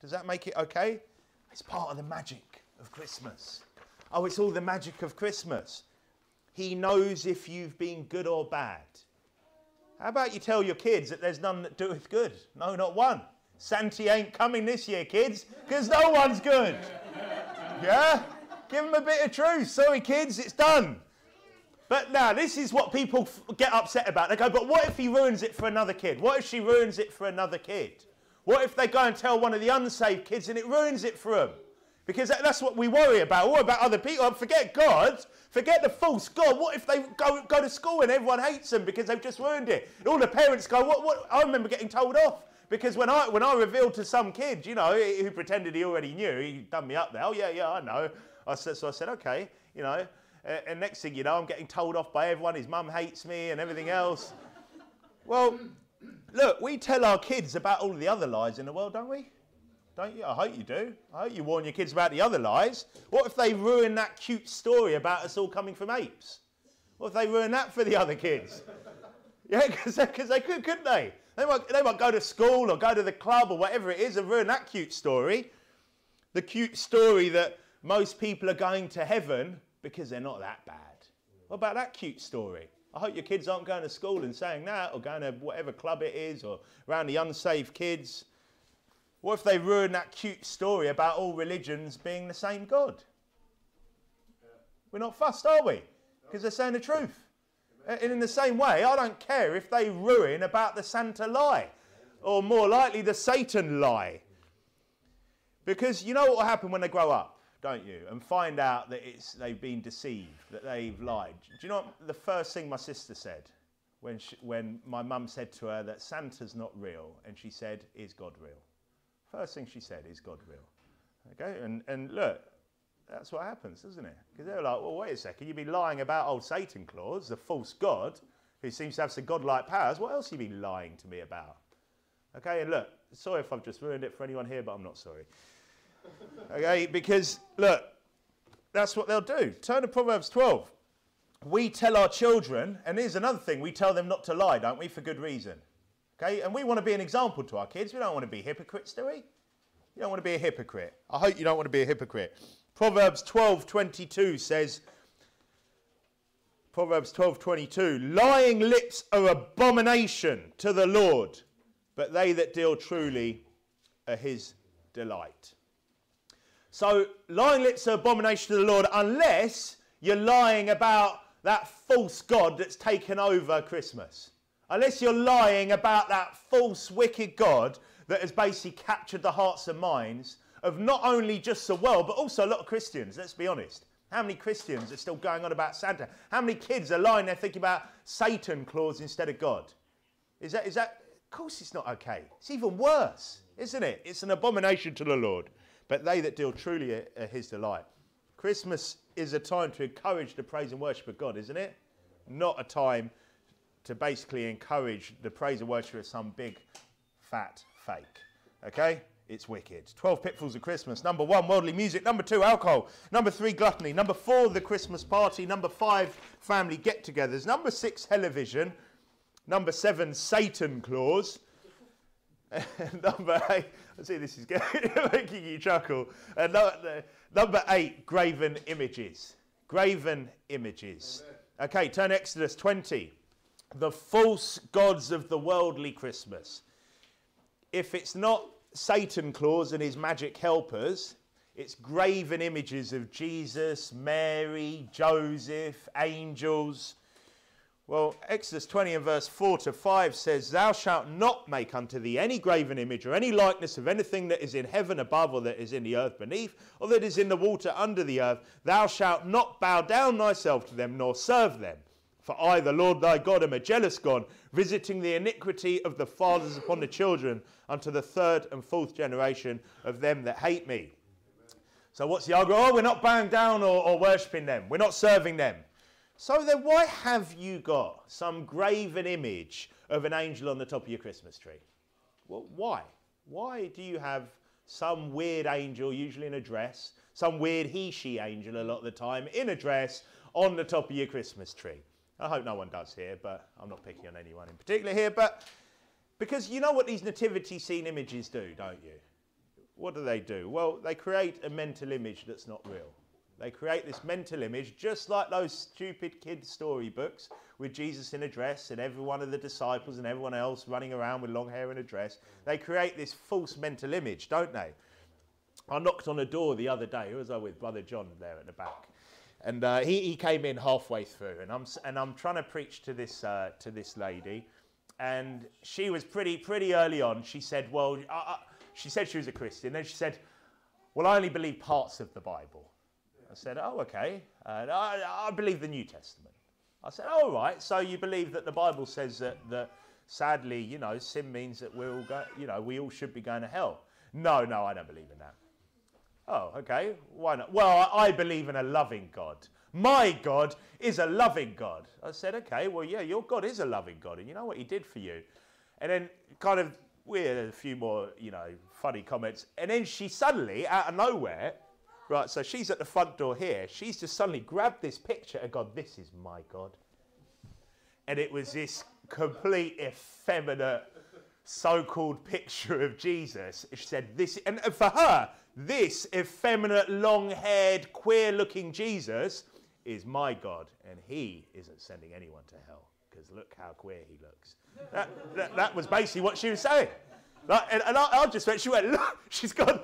Does that make it okay? It's part of the magic of Christmas. Oh, it's all the magic of Christmas. He knows if you've been good or bad. How about you tell your kids that there's none that doeth good? No, not one. Santa ain't coming this year, kids, because no one's good. Yeah? Give them a bit of truth. Sorry, kids, it's done. But now, this is what people get upset about. They go, but what if he ruins it for another kid? What if she ruins it for another kid? What if they go and tell one of the unsaved kids and it ruins it for them? Because that's what we worry about. What about other people? Oh, forget God. Forget the false God. What if they go, go to school and everyone hates them because they've just ruined it? And all the parents go, what, what? I remember getting told off. Because when I, when I revealed to some kid, you know, who pretended he already knew, he done me up there. Oh, yeah, yeah, I know. I said, so I said, okay, you know. and next thing you know, I'm getting told off by everyone. His mum hates me and everything else. well, Look, we tell our kids about all the other lies in the world, don't we? Don't you? I hope you do. I hope you warn your kids about the other lies. What if they ruin that cute story about us all coming from apes? What if they ruin that for the other kids? [laughs] Yeah, because they could, couldn't they? They might, they go to school or go to the club or whatever it is and ruin that cute story. The cute story that most people are going to heaven because they're not that bad. What about that cute story? I hope your kids aren't going to school and saying that, or going to whatever club it is, or around the unsaved kids. What if they ruin that cute story about all religions being the same God? We're not fussed, are we? Because they're saying the truth. And in the same way, I don't care if they ruin about the Santa lie, or more likely the Satan lie. Because you know what will happen when they grow up? don't you? And find out that it's, they've been deceived, that they've lied. Do you know what the first thing my sister said when, she, when my mum said to her that Santa's not real? And she said, Is God real? First thing she said, Is God real? Okay, and, and look, that's what happens, doesn't it? Because they're like, Well, wait a second, you've been lying about old Satan Claus, the false God, who seems to have some godlike powers. What else have you been lying to me about? Okay, and look, sorry if I've just ruined it for anyone here, but I'm not sorry. Okay, because look, that's what they'll do. Turn to Proverbs 12. We tell our children, and here's another thing, we tell them not to lie, don't we, for good reason. Okay, and we want to be an example to our kids. We don't want to be hypocrites, do we? You don't want to be a hypocrite. I hope you don't want to be a hypocrite. Proverbs 12:22 says, Proverbs 12:22, lying lips are abomination to the Lord, but they that deal truly are his delight. So lying lips are abomination to the Lord unless you're lying about that false God that's taken over Christmas. Unless you're lying about that false, wicked God that has basically captured the hearts and minds of not only just the world, but also a lot of Christians, let's be honest. How many Christians are still going on about Santa? How many kids are lying there thinking about Satan Claus instead of God? Is that, is that, Of course, it's not okay. It's even worse, isn't it? It's an abomination to the Lord. But they that deal truly are his delight. Christmas is a time to encourage the praise and worship of God, isn't it? Not a time to basically encourage the praise and worship of some big fat fake. Okay? It's wicked. 12 pitfalls of Christmas. Number one, worldly music. Number two, alcohol. Number three, gluttony. Number four, the Christmas party. Number five, family get togethers. Number six, television. Number seven, Satan Claus. [laughs] number eight, I see this is [laughs] making you chuckle. Uh, no, number eight, graven images. Graven images. Okay, turn Exodus 20. The false gods of the worldly Christmas. If it's not Satan Claus and his magic helpers, it's graven images of Jesus, Mary, Joseph, angels. Well, Exodus 20 and verse 4 to 5 says, Thou shalt not make unto thee any graven image or any likeness of anything that is in heaven above, or that is in the earth beneath, or that is in the water under the earth. Thou shalt not bow down thyself to them, nor serve them. For I, the Lord thy God, am a jealous God, visiting the iniquity of the fathers upon the children unto the third and fourth generation of them that hate me. So, what's the argument? Oh, we're not bowing down or, or worshipping them, we're not serving them. So, then why have you got some graven image of an angel on the top of your Christmas tree? Well, why? Why do you have some weird angel, usually in a dress, some weird he she angel a lot of the time, in a dress on the top of your Christmas tree? I hope no one does here, but I'm not picking on anyone in particular here. But because you know what these nativity scene images do, don't you? What do they do? Well, they create a mental image that's not real. They create this mental image, just like those stupid kid storybooks with Jesus in a dress and every one of the disciples and everyone else running around with long hair and a dress. They create this false mental image, don't they? I knocked on a door the other day. Who was I with? Brother John there at the back. And uh, he, he came in halfway through, and I'm, and I'm trying to preach to this, uh, to this lady. And she was pretty, pretty early on. She said, Well, she said she was a Christian. Then she said, Well, I only believe parts of the Bible. I said, Oh, okay. I, I, believe the New Testament. I said, Oh, right. So you believe that the Bible says that, that sadly, you know, sin means that we all go, you know, we all should be going to hell. No, no, I don't believe in that. Oh, okay. Why not? Well, I believe in a loving God. My God is a loving God. I said, okay, well, yeah, your God is a loving God, and you know what He did for you. And then, kind of, we had a few more, you know, funny comments. And then she suddenly, out of nowhere, right, so she's at the front door here, she's just suddenly grabbed this picture and gone, this is my God. And it was this complete effeminate so called picture of Jesus. She said, this, and for her, this effeminate, long haired, queer looking Jesus is my God, and he isn't sending anyone to hell because look how queer he looks. That, that, that, was basically what she was saying. Like, and, and I, I, just went, she went, look, she's gone,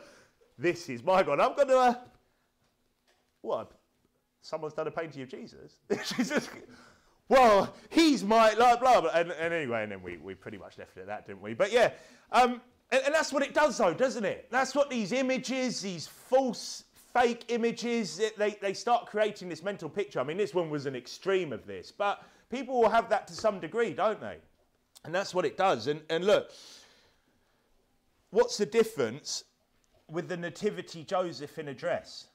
this is my God. I'm going to, uh, what? Someone's done a painting of Jesus? [laughs] she's just, well, he's my, blah, blah, blah. And, and anyway, and then we, we pretty much left it at that, didn't we? But yeah, um, and, and that's what it does, though, doesn't it? That's what these images, these false, fake images, they, they start creating this mental picture. I mean, this one was an extreme of this, but people will have that to some degree, don't they? And that's what it does. And, and look, what's the difference with the Nativity Joseph in a dress?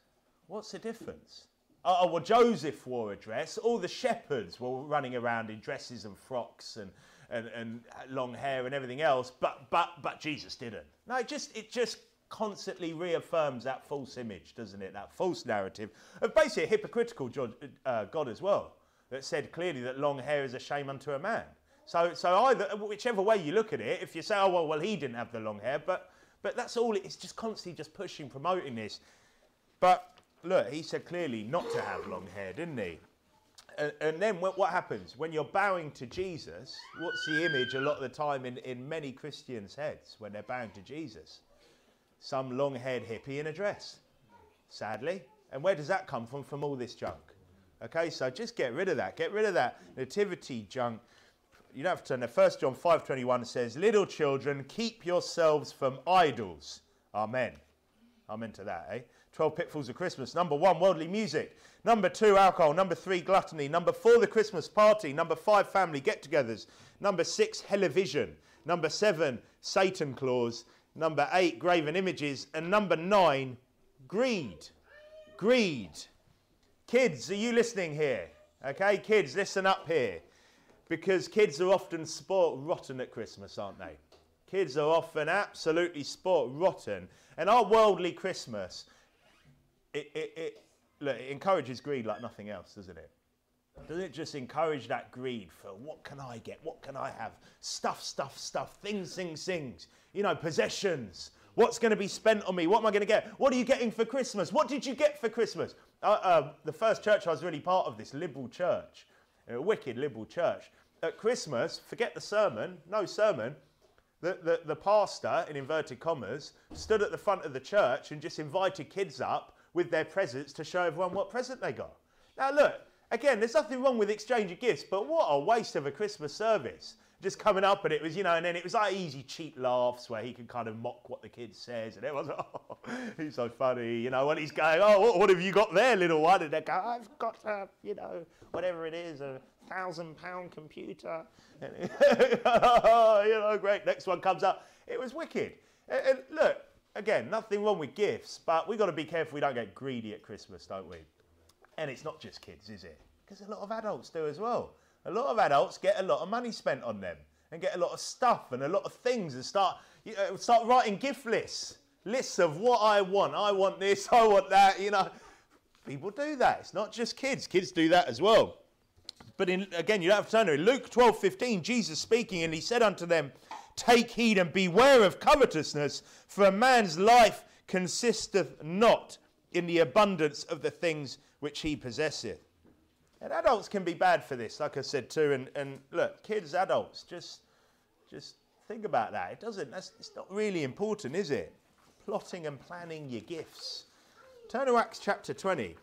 What's the difference? Oh, oh well, Joseph wore a dress. All the shepherds were running around in dresses and frocks and, and, and long hair and everything else, but, but, but Jesus didn't. No, it just, it just constantly reaffirms that false image, doesn't it? That false narrative of basically a hypocritical uh, God as well, that said clearly that long hair is a shame unto a man. So, so either, whichever way you look at it, if you say, oh, well, well, he didn't have the long hair, but, but that's all, it's just constantly just pushing, promoting this. But look, he said clearly not to have long hair, didn't he? And, and then what, what happens? When you're bowing to Jesus, what's the image a lot of the time in, in many Christians' heads when they're bowing to Jesus? Some long haired hippie in a dress, sadly. And where does that come from? From all this junk. Okay, so just get rid of that. Get rid of that nativity junk. You don't have to there. 1 John 5.21 says, Little children, keep yourselves from idols. Amen. Amen to that, eh? 12 pitfalls of Christmas. Number one, worldly music. Number two, alcohol. Number three, gluttony. Number four, the Christmas party. Number five, family get togethers. Number six, television. Number seven, Satan Claus. Number eight, graven images. And number nine, greed. Greed. Kids, are you listening here? Okay, kids, listen up here. Because kids are often sport rotten at Christmas, aren't they? Kids are often absolutely sport rotten. And our worldly Christmas, it, it, it, look, it encourages greed like nothing else, doesn't it? Doesn't it just encourage that greed for what can I get? What can I have? Stuff, stuff, stuff, things, things, things. You know, possessions. What's going to be spent on me? What am I going to get? What are you getting for Christmas? What did you get for Christmas? Uh, uh, the first church I was really part of, this liberal church, a wicked liberal church. At Christmas, forget the sermon, no sermon. The, the, the pastor, in inverted commas, stood at the front of the church and just invited kids up with their presents to show everyone what present they got. Now, look, again, there's nothing wrong with exchanging gifts, but what a waste of a Christmas service just coming up and it was, you know, and then it was like easy cheap laughs where he could kind of mock what the kid says and everyone's like, [laughs] oh, he's so funny, you know, when he's going, oh, what, what have you got there, little one? And they go, I've got, a, you know, whatever it is, a thousand pound computer. [laughs] you know, great. Next one comes up. It was wicked. And, and look, again, nothing wrong with gifts, but we've got to be careful we don't get greedy at Christmas, don't we? And it's not just kids, is it? Because a lot of adults do as well. A lot of adults get a lot of money spent on them and get a lot of stuff and a lot of things and start, you know, start writing gift lists. Lists of what I want. I want this, [laughs] I want that, you know. People do that. It's not just kids. Kids do that as well. But in, again, you don't have to turn to. Luke 12, 15, Jesus speaking, and he said unto them, Take heed and beware of covetousness, for a man's life consisteth not in the abundance of the things which he possesseth. And adults can be bad for this, like I said too. And, and look, kids, adults, just just think about that. It doesn't. That's it's not really important, is it? Plotting and planning your gifts. Turn to Acts chapter 20.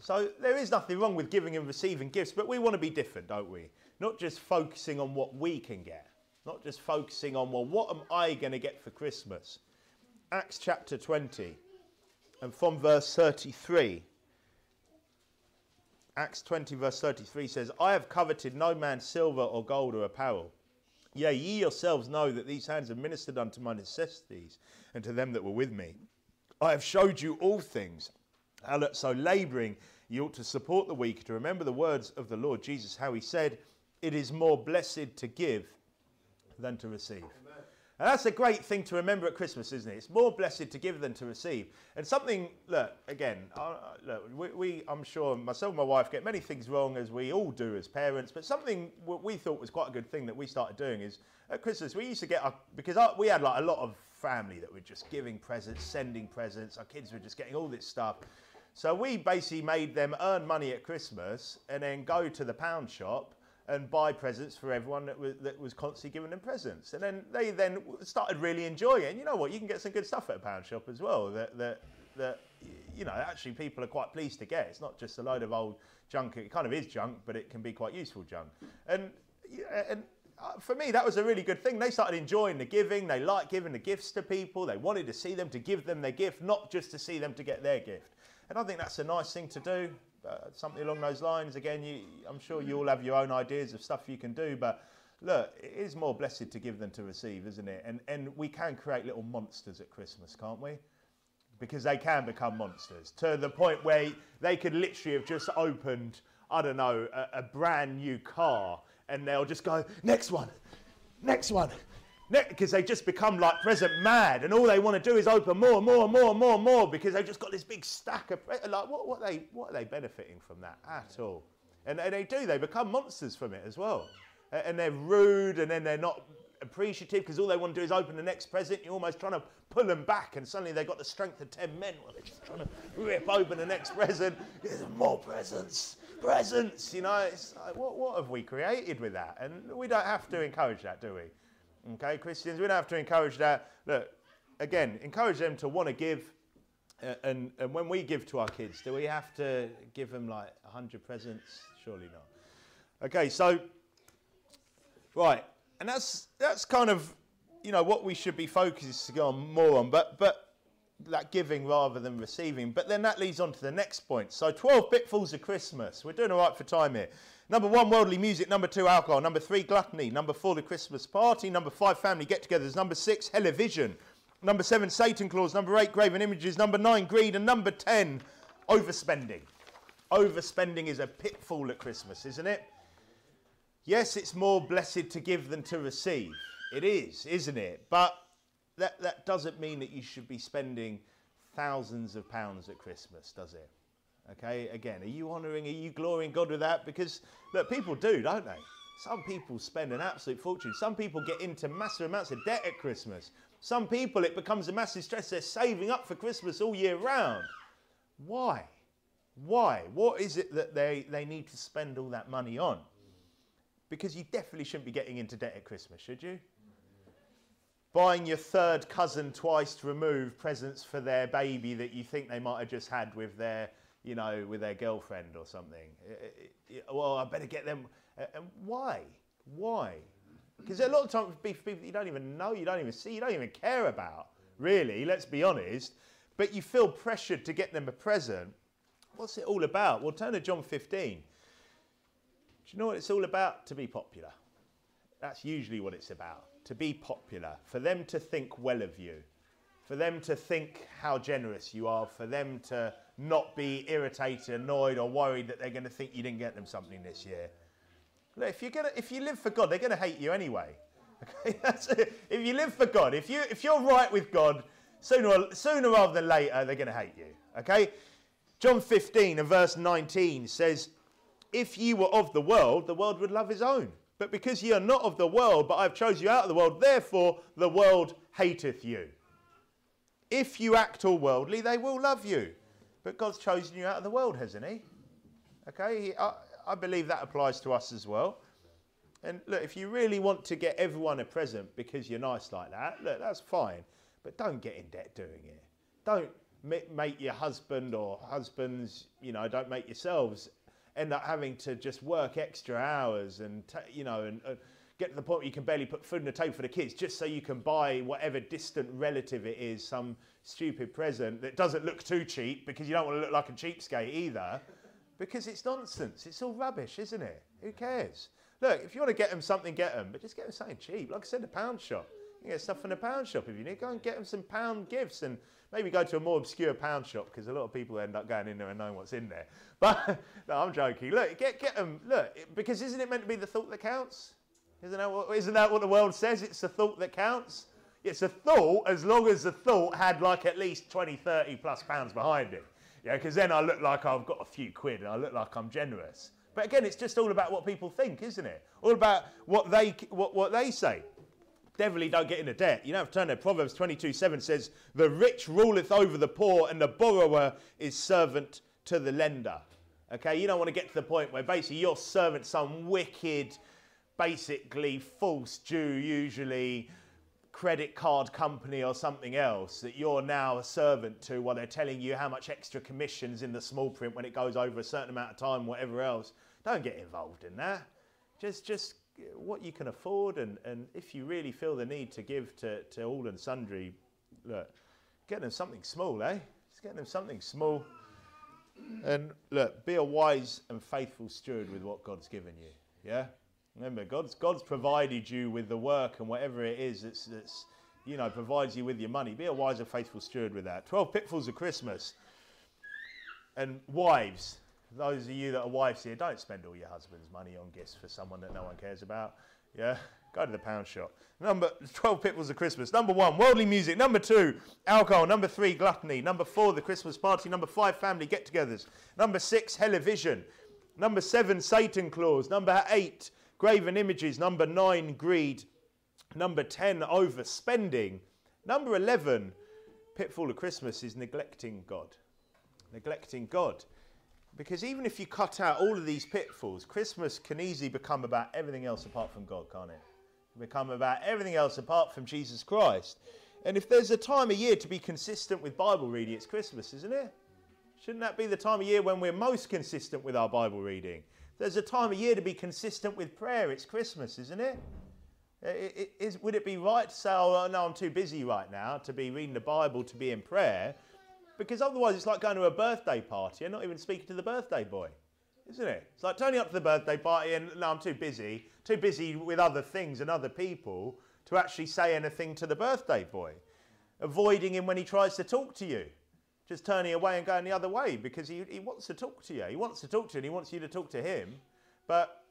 So there is nothing wrong with giving and receiving gifts, but we want to be different, don't we? Not just focusing on what we can get. Not just focusing on, well, what am I going to get for Christmas? Acts chapter 20 and from verse 33. Acts 20, verse 33 says, I have coveted no man's silver or gold or apparel. Yea, ye yourselves know that these hands have ministered unto my necessities and to them that were with me. I have showed you all things. So labouring, you ought to support the weak, to remember the words of the Lord Jesus, how he said, It is more blessed to give than to receive. And that's a great thing to remember at Christmas, isn't it? It's more blessed to give than to receive. And something, look, again, uh, look, we, we, I'm sure myself and my wife get many things wrong, as we all do as parents, but something we thought was quite a good thing that we started doing is at Christmas, we used to get, our, because our, we had like a lot of family that were just giving presents, sending presents, our kids were just getting all this stuff. So we basically made them earn money at Christmas and then go to the pound shop and buy presents for everyone that was, that was constantly giving them presents. And then they then started really enjoying it. And you know what? You can get some good stuff at a pound shop as well that, that, that you know, actually people are quite pleased to get. It's not just a load of old junk. It kind of is junk, but it can be quite useful junk. And, and uh, for me, that was a really good thing. They started enjoying the giving. They liked giving the gifts to people. They wanted to see them to give them their gift, not just to see them to get their gift. And I think that's a nice thing to do uh, something along those lines. Again, you, I'm sure you all have your own ideas of stuff you can do, but look, it is more blessed to give than to receive, isn't it? And, and we can create little monsters at Christmas, can't we? Because they can become monsters to the point where they could literally have just opened, I don't know, a, a brand new car and they'll just go, next one, next one, because they just become like present mad, and all they want to do is open more and more and more and more and more because they've just got this big stack of like what, what they what are they benefiting from that at all? And, and they do they become monsters from it as well, and they're rude, and then they're not appreciative because all they want to do is open the next present. You're almost trying to pull them back, and suddenly they've got the strength of ten men. Well, they're just trying to rip open the next present. There's more presents, presents. You know, it's like, what what have we created with that? And we don't have to encourage that, do we? Okay, Christians, we don't have to encourage that. Look, again, encourage them to want to give. Uh, and, and when we give to our kids, do we have to give them like 100 presents? Surely not. Okay, so, right, and that's, that's kind of, you know, what we should be focusing on more on. But, but that giving rather than receiving. But then that leads on to the next point. So 12 pitfalls of Christmas. We're doing all right for time here. Number one, worldly music. Number two, alcohol. Number three, gluttony. Number four, the Christmas party. Number five, family get togethers. Number six, television. Number seven, Satan Claus. Number eight, graven images. Number nine, greed. And number 10, overspending. Overspending is a pitfall at Christmas, isn't it? Yes, it's more blessed to give than to receive. It is, isn't it? But that, that doesn't mean that you should be spending thousands of pounds at Christmas, does it? Okay, again, are you honouring, are you glorying God with that? Because, look, people do, don't they? Some people spend an absolute fortune. Some people get into massive amounts of debt at Christmas. Some people, it becomes a massive stress. They're saving up for Christmas all year round. Why? Why? What is it that they, they need to spend all that money on? Because you definitely shouldn't be getting into debt at Christmas, should you? Buying your third cousin twice removed presents for their baby that you think they might have just had with their, you know, with their girlfriend or something. Well, I better get them. Uh, and why? Why? Because a lot of times people you don't even know, you don't even see, you don't even care about, really, let's be honest. But you feel pressured to get them a present. What's it all about? Well, turn to John 15. Do you know what it's all about? To be popular. That's usually what it's about. To be popular. For them to think well of you. For them to think how generous you are. For them to not be irritated, annoyed, or worried that they're going to think you didn't get them something this year. Look, if, you're gonna, if you live for God, they're going to hate you anyway. [laughs] Okay, that's. If you live for God, if, you, if you're right with God, sooner, sooner rather than later, they're going to hate you. Okay? John 15 and verse 19 says, If you were of the world, the world would love his own. But because ye are not of the world, but I've chosen you out of the world, therefore the world hateth you. If you act all worldly, they will love you. But God's chosen you out of the world, hasn't he? Okay? I, I believe that applies to us as well. And look, if you really want to get everyone a present because you're nice like that, look, that's fine. But don't get in debt doing it. Don't make your husband or husbands, you know, don't make yourselves end up having to just work extra hours and, you know, and, and get to the point where you can barely put food on the table for the kids just so you can buy whatever distant relative it is some stupid present that doesn't look too cheap because you don't want to look like a cheapskate either because it's nonsense. It's all rubbish, isn't it? Who cares? Look, if you want to get them something, get them, but just get them something cheap. Like I said, a pound shop. You get stuff from a pound shop if you need. Go and get them some pound gifts and maybe go to a more obscure pound shop because a lot of people end up going in there and knowing what's in there. [laughs] But no, I'm joking. Look, get get them. Look, because isn't it meant to be the thought that counts? Isn't that what, isn't that what the world says? It's the thought that counts. It's a thought as long as the thought had like at least 20, 30 plus pounds behind it. Yeah, because then I look like I've got a few quid and I look like I'm generous. But again, it's just all about what people think, isn't it? All about what they what, what they say. Definitely don't get into debt. You don't have to turn there. Proverbs 22 7 says, The rich ruleth over the poor, and the borrower is servant to the lender. Okay, you don't want to get to the point where basically you're servant some wicked, basically false Jew, usually credit card company or something else that you're now a servant to while they're telling you how much extra commissions in the small print when it goes over a certain amount of time, whatever else. Don't get involved in that. Just, just what you can afford, and, and if you really feel the need to give to, to all and sundry, look, get them something small, eh? Just get them something small. And look, be a wise and faithful steward with what God's given you. Yeah? Remember, God's, God's provided you with the work and whatever it is that's, that's, you know, provides you with your money. Be a wise and faithful steward with that. 12 pitfalls of Christmas. And wives, those of you that are wives here, don't spend all your husband's money on gifts for someone that no one cares about. Yeah? Go to the pound shop. Number 12 pitfalls of Christmas. Number one, worldly music. Number two, alcohol. Number three, gluttony. Number four, the Christmas party. Number five, family get togethers. Number six, television. Number seven, Satan Claus. Number eight, graven images. Number nine, greed. Number 10, overspending. Number 11, pitfall of Christmas is neglecting God. Neglecting God. Because even if you cut out all of these pitfalls, Christmas can easily become about everything else apart from God, can't it? become about everything else apart from Jesus Christ. And if there's a time of year to be consistent with Bible reading, it's Christmas, isn't it? Shouldn't that be the time of year when we're most consistent with our Bible reading? There's a time of year to be consistent with prayer, it's Christmas, isn't it? Is, would it be right to say, oh, no, I'm too busy right now to be reading the Bible, to be in prayer? Because otherwise, it's like going to a birthday party and not even speaking to the birthday boy, isn't it? It's like turning up to the birthday party and, no, I'm too busy, too busy with other things and other people to actually say anything to the birthday boy. Avoiding him when he tries to talk to you. Just turning away and going the other way because he, he wants to talk to you. He wants to talk to you and he wants you to talk to him. But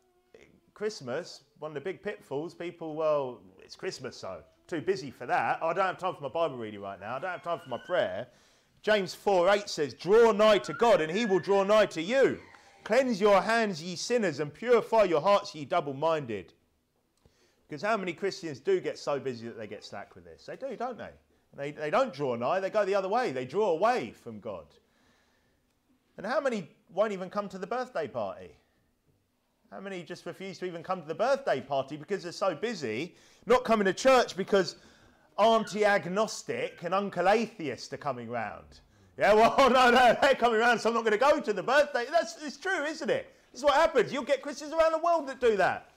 Christmas, one of the big pitfalls, people, well, it's Christmas, so too busy for that. I don't have time for my Bible reading right now. I don't have time for my prayer. James 4 8 says, Draw nigh to God, and he will draw nigh to you. Cleanse your hands, ye sinners, and purify your hearts, ye double minded. Because how many Christians do get so busy that they get slack with this? They do, don't they? They, they don't draw nigh, they go the other way. They draw away from God. And how many won't even come to the birthday party? How many just refuse to even come to the birthday party because they're so busy, not coming to church because Auntie Agnostic and Uncle Atheist are coming round? Yeah, well, [laughs] oh, no, no, they're coming around, so I'm not going to go to the birthday. That's it's true, isn't it? This is what happens. You'll get Christians around the world that do that.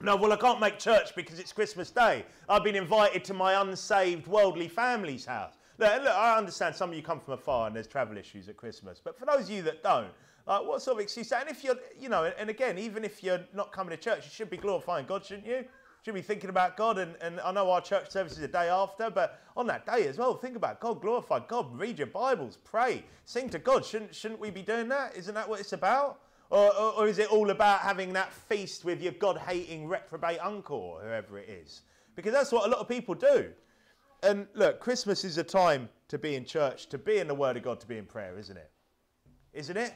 No, well, I can't make church because it's Christmas Day. I've been invited to my unsaved worldly family's house. Look, look, I understand some of you come from afar and there's travel issues at Christmas, but for those of you that don't, like, what sort of excuse? And if you're, you know, and again, even if you're not coming to church, you should be glorifying God, shouldn't you? Should be thinking about God. And, and I know our church service is a day after, but on that day as well, think about God, glorify God, read your Bibles, pray, sing to God. Shouldn't, shouldn't we be doing that? Isn't that what it's about? Or, or, or is it all about having that feast with your God hating reprobate uncle or whoever it is? Because that's what a lot of people do. And look, Christmas is a time to be in church, to be in the Word of God, to be in prayer, isn't it? Isn't it?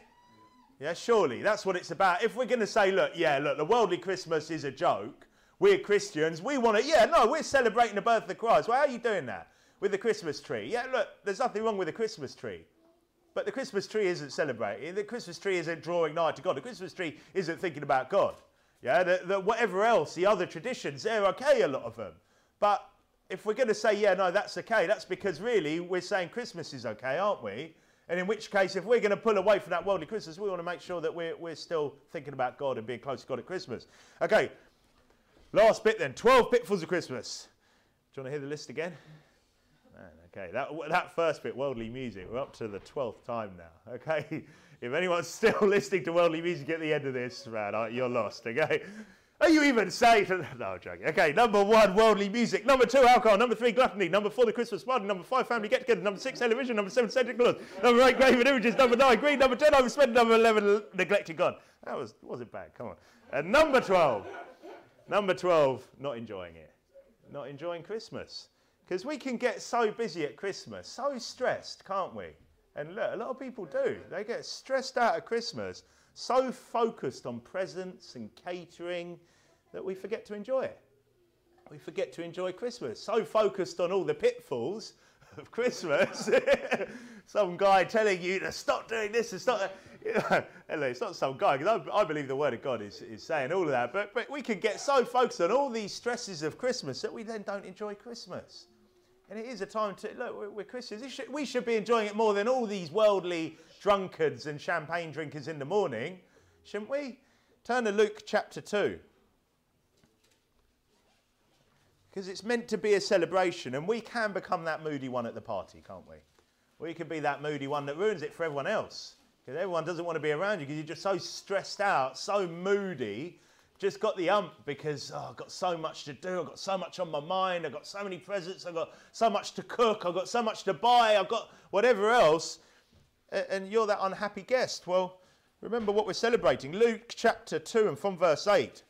Yeah, surely that's what it's about. If we're going to say, look, yeah, look, the worldly Christmas is a joke, we're Christians, we want to, yeah, no, we're celebrating the birth of Christ. Well, how are you doing that? With the Christmas tree. Yeah, look, there's nothing wrong with the Christmas tree. But the Christmas tree isn't celebrating. The Christmas tree isn't drawing nigh to God. The Christmas tree isn't thinking about God. Yeah, the, the, whatever else, the other traditions, they're okay, a lot of them. But if we're going to say, yeah, no, that's okay, that's because really we're saying Christmas is okay, aren't we? And in which case, if we're going to pull away from that worldly Christmas, we want to make sure that we're, we're still thinking about God and being close to God at Christmas. Okay, last bit then 12 pitfalls of Christmas. Do you want to hear the list again? Man, okay, that, that first bit, worldly music, we're up to the 12th time now. Okay, [laughs] if anyone's still [laughs] listening to worldly music at the end of this, man, you're lost. Okay, are you even safe? [laughs] No, joking. Okay, number one, worldly music. Number two, alcohol. Number three, gluttony. Number four, the Christmas party. Number five, family get together. Number six, television. Number seven, Santa Claus. Number eight, graven images. Number nine, greed. Number ten, overspending. Number eleven, neglecting God. That was wasn't bad. Come on. And number twelve, number twelve, not enjoying it, not enjoying Christmas, because we can get so busy at Christmas, so stressed, can't we? And look, a lot of people do. They get stressed out at Christmas so focused on presents and catering that we forget to enjoy it. We forget to enjoy Christmas. So focused on all the pitfalls of Christmas. [laughs] some guy telling you to stop doing this and stop that. [laughs] It's not some guy, because I, I, believe the Word of God is, is saying all of that. But, but we can get so focused on all these stresses of Christmas that we then don't enjoy Christmas. And it is a time to, look, we're Christians. Should, we should be enjoying it more than all these worldly drunkards and champagne drinkers in the morning, shouldn't we? Turn to Luke chapter 2. Because it's meant to be a celebration, and we can become that moody one at the party, can't we? We can be that moody one that ruins it for everyone else. Because everyone doesn't want to be around you because you're just so stressed out, so moody, just got the ump because oh, I've got so much to do, I've got so much on my mind, I've got so many presents, I've got so much to cook, I've got so much to buy, I've got whatever else. And you're that unhappy guest. Well, remember what we're celebrating. Luke chapter 2 and from verse 8.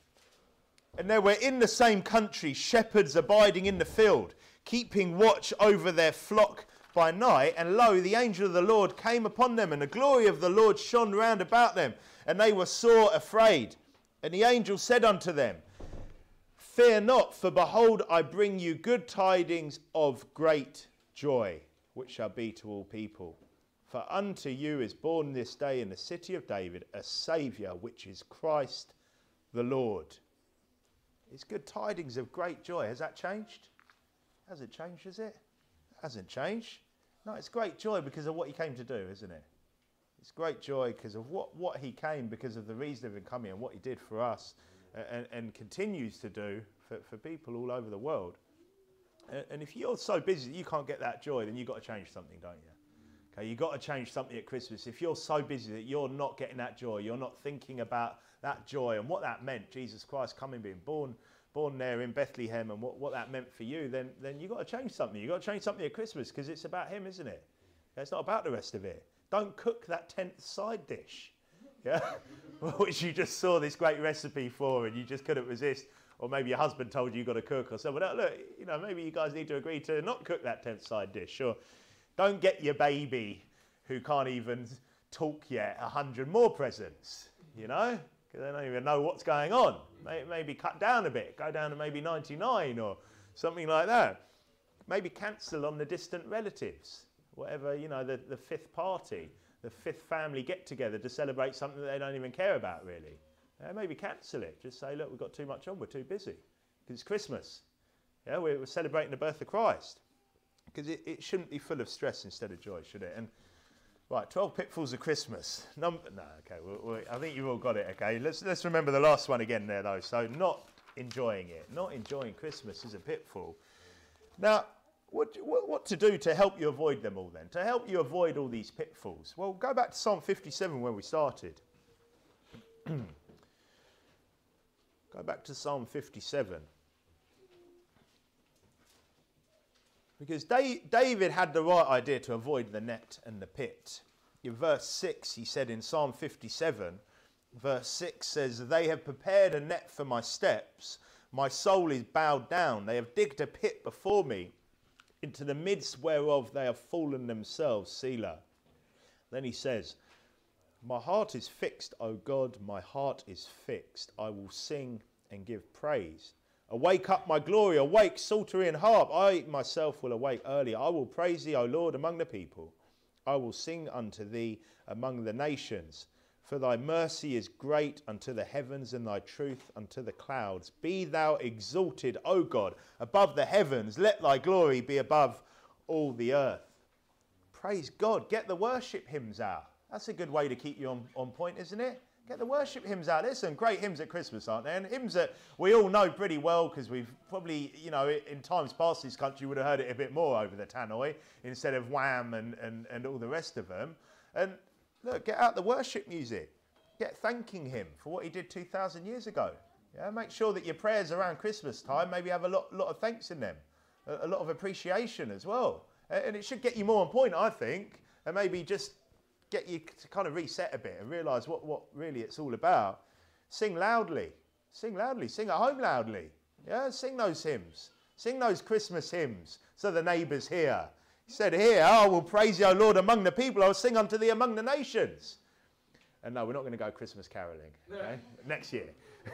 And there were in the same country shepherds abiding in the field, keeping watch over their flock by night. And lo, the angel of the Lord came upon them, and the glory of the Lord shone round about them, and they were sore afraid. And the angel said unto them, Fear not, for behold, I bring you good tidings of great joy, which shall be to all people. For unto you is born this day in the city of David a Saviour, which is Christ the Lord. It's good tidings of great joy. Has that changed? Has it changed, has it? Hasn't changed. No, it's great joy because of what he came to do, isn't it? It's great joy because of what, what he came, because of the reason of him coming and what he did for us. and, and continues to do for, for people all over the world. And, and if you're so busy that you can't get that joy, then you've got to change something, don't you? Okay, you've got to change something at Christmas. If you're so busy that you're not getting that joy, you're not thinking about that joy and what that meant, Jesus Christ coming, being born, born there in Bethlehem, and what, what that meant for you, then, then you've got to change something. You've got to change something at Christmas because it's about Him, isn't it? It's not about the rest of it. Don't cook that tenth side dish, [laughs] yeah, [laughs] which you just saw this great recipe for, and you just couldn't resist. Or maybe your husband told you you've got to cook, or someone. Uh, look, you know, maybe you guys need to agree to not cook that tenth side dish. Or don't get your baby who can't even talk yet a hundred more presents. You know, because they don't even know what's going on. Maybe cut down a bit, go down to maybe 99 or something like that. Maybe cancel on the distant relatives whatever, you know, the, the fifth party, the fifth family get together to celebrate something that they don't even care about, really. Maybe cancel it. Just say, look, we've got too much on, we're too busy. Because it's Christmas. Yeah, we're, we're, celebrating the birth of Christ. Because it, it shouldn't be full of stress instead of joy, should it? And Right, 12 pitfalls of Christmas. No, okay, I think you've all got it, okay? Let's, let's remember the last one again there, though. So, not enjoying it. Not enjoying Christmas is a pitfall. Now, what, what, what, to do to help you avoid them all then? To help you avoid all these pitfalls? Well, go back to Psalm 57 where we started. [clears throat] go back to Psalm 57. Because David had the right idea to avoid the net and the pit. In verse 6, he said in Psalm 57, verse 6 says, They have prepared a net for my steps. My soul is bowed down. They have digged a pit before me into the midst whereof they have fallen themselves. Selah. Then he says, My heart is fixed, O God, my heart is fixed. I will sing and give praise. Awake up, my glory, awake, psaltery and harp. I myself will awake early. I will praise thee, O Lord, among the people. I will sing unto thee among the nations. For thy mercy is great unto the heavens, and thy truth unto the clouds. Be thou exalted, O God, above the heavens. Let thy glory be above all the earth. Praise God. Get the worship hymns out. That's a good way to keep you on, on point, isn't it? Get the worship hymns out. There's some great hymns at Christmas, aren't there? And hymns that we all know pretty well because we've probably, you know, in times past this country would have heard it a bit more over the tannoy instead of Wham and, and, and all the rest of them. And Look, get out the worship music. Get thanking Him for what He did 2,000 years ago. Yeah, make sure that your prayers around Christmas time maybe have a lot, lot of thanks in them, a, a lot of appreciation as well. And it should get you more on point, I think, and maybe just get you to kind of reset a bit and realise what, what really it's all about. Sing loudly. Sing loudly. Sing at home loudly. Yeah, sing those hymns. Sing those Christmas hymns so the neighbours hear. He said, Here, I will praise you, O Lord, among the people. I will sing unto thee among the nations. And no, we're not going to go Christmas caroling okay? next year.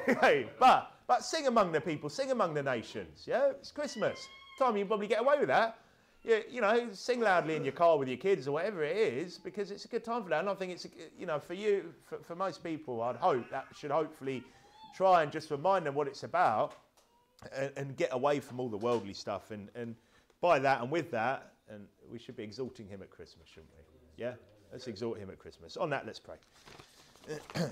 [laughs] but, but sing among the people, sing among the nations. Yeah, it's Christmas. Time you probably get away with that. You, you know, sing loudly in your car with your kids or whatever it is because it's a good time for that. And I think it's, you know, for you, for, for most people, I'd hope that should hopefully try and just remind them what it's about and, and get away from all the worldly stuff. And, and by that and with that, and we should be exalting him at Christmas, shouldn't we? Yeah? Let's exalt him at Christmas. On that, let's pray. [clears throat]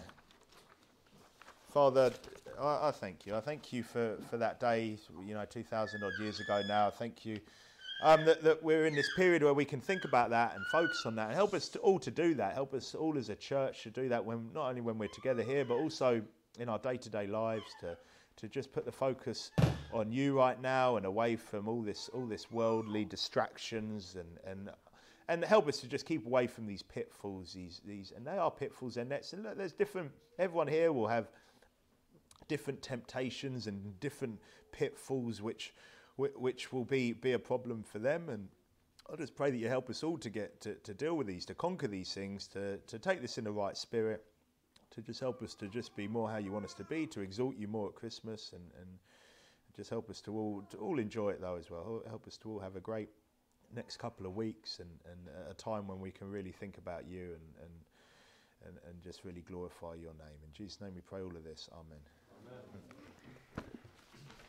Father, I, I, thank you. I thank you for, for that day, you know, 2,000 odd years ago now. Thank you um, that, that, we're in this period where we can think about that and focus on that and help us to, all to do that. Help us all as a church to do that when not only when we're together here, but also in our day to day lives to, to just put the focus on you right now and away from all this all this worldly distractions and and and help us to just keep away from these pitfalls these these and they are pitfalls and nets and look, there's different everyone here will have different temptations and different pitfalls which which will be be a problem for them and I just pray that you help us all to get to, to deal with these, to conquer these things, to, to take this in the right spirit, to just help us to just be more how you want us to be, to exalt you more at Christmas, and, and just help us to all to all enjoy it though as well. Help us to all have a great next couple of weeks and, and a time when we can really think about you and, and and, and just really glorify your name. In Jesus' name we pray all of this. Amen. Amen.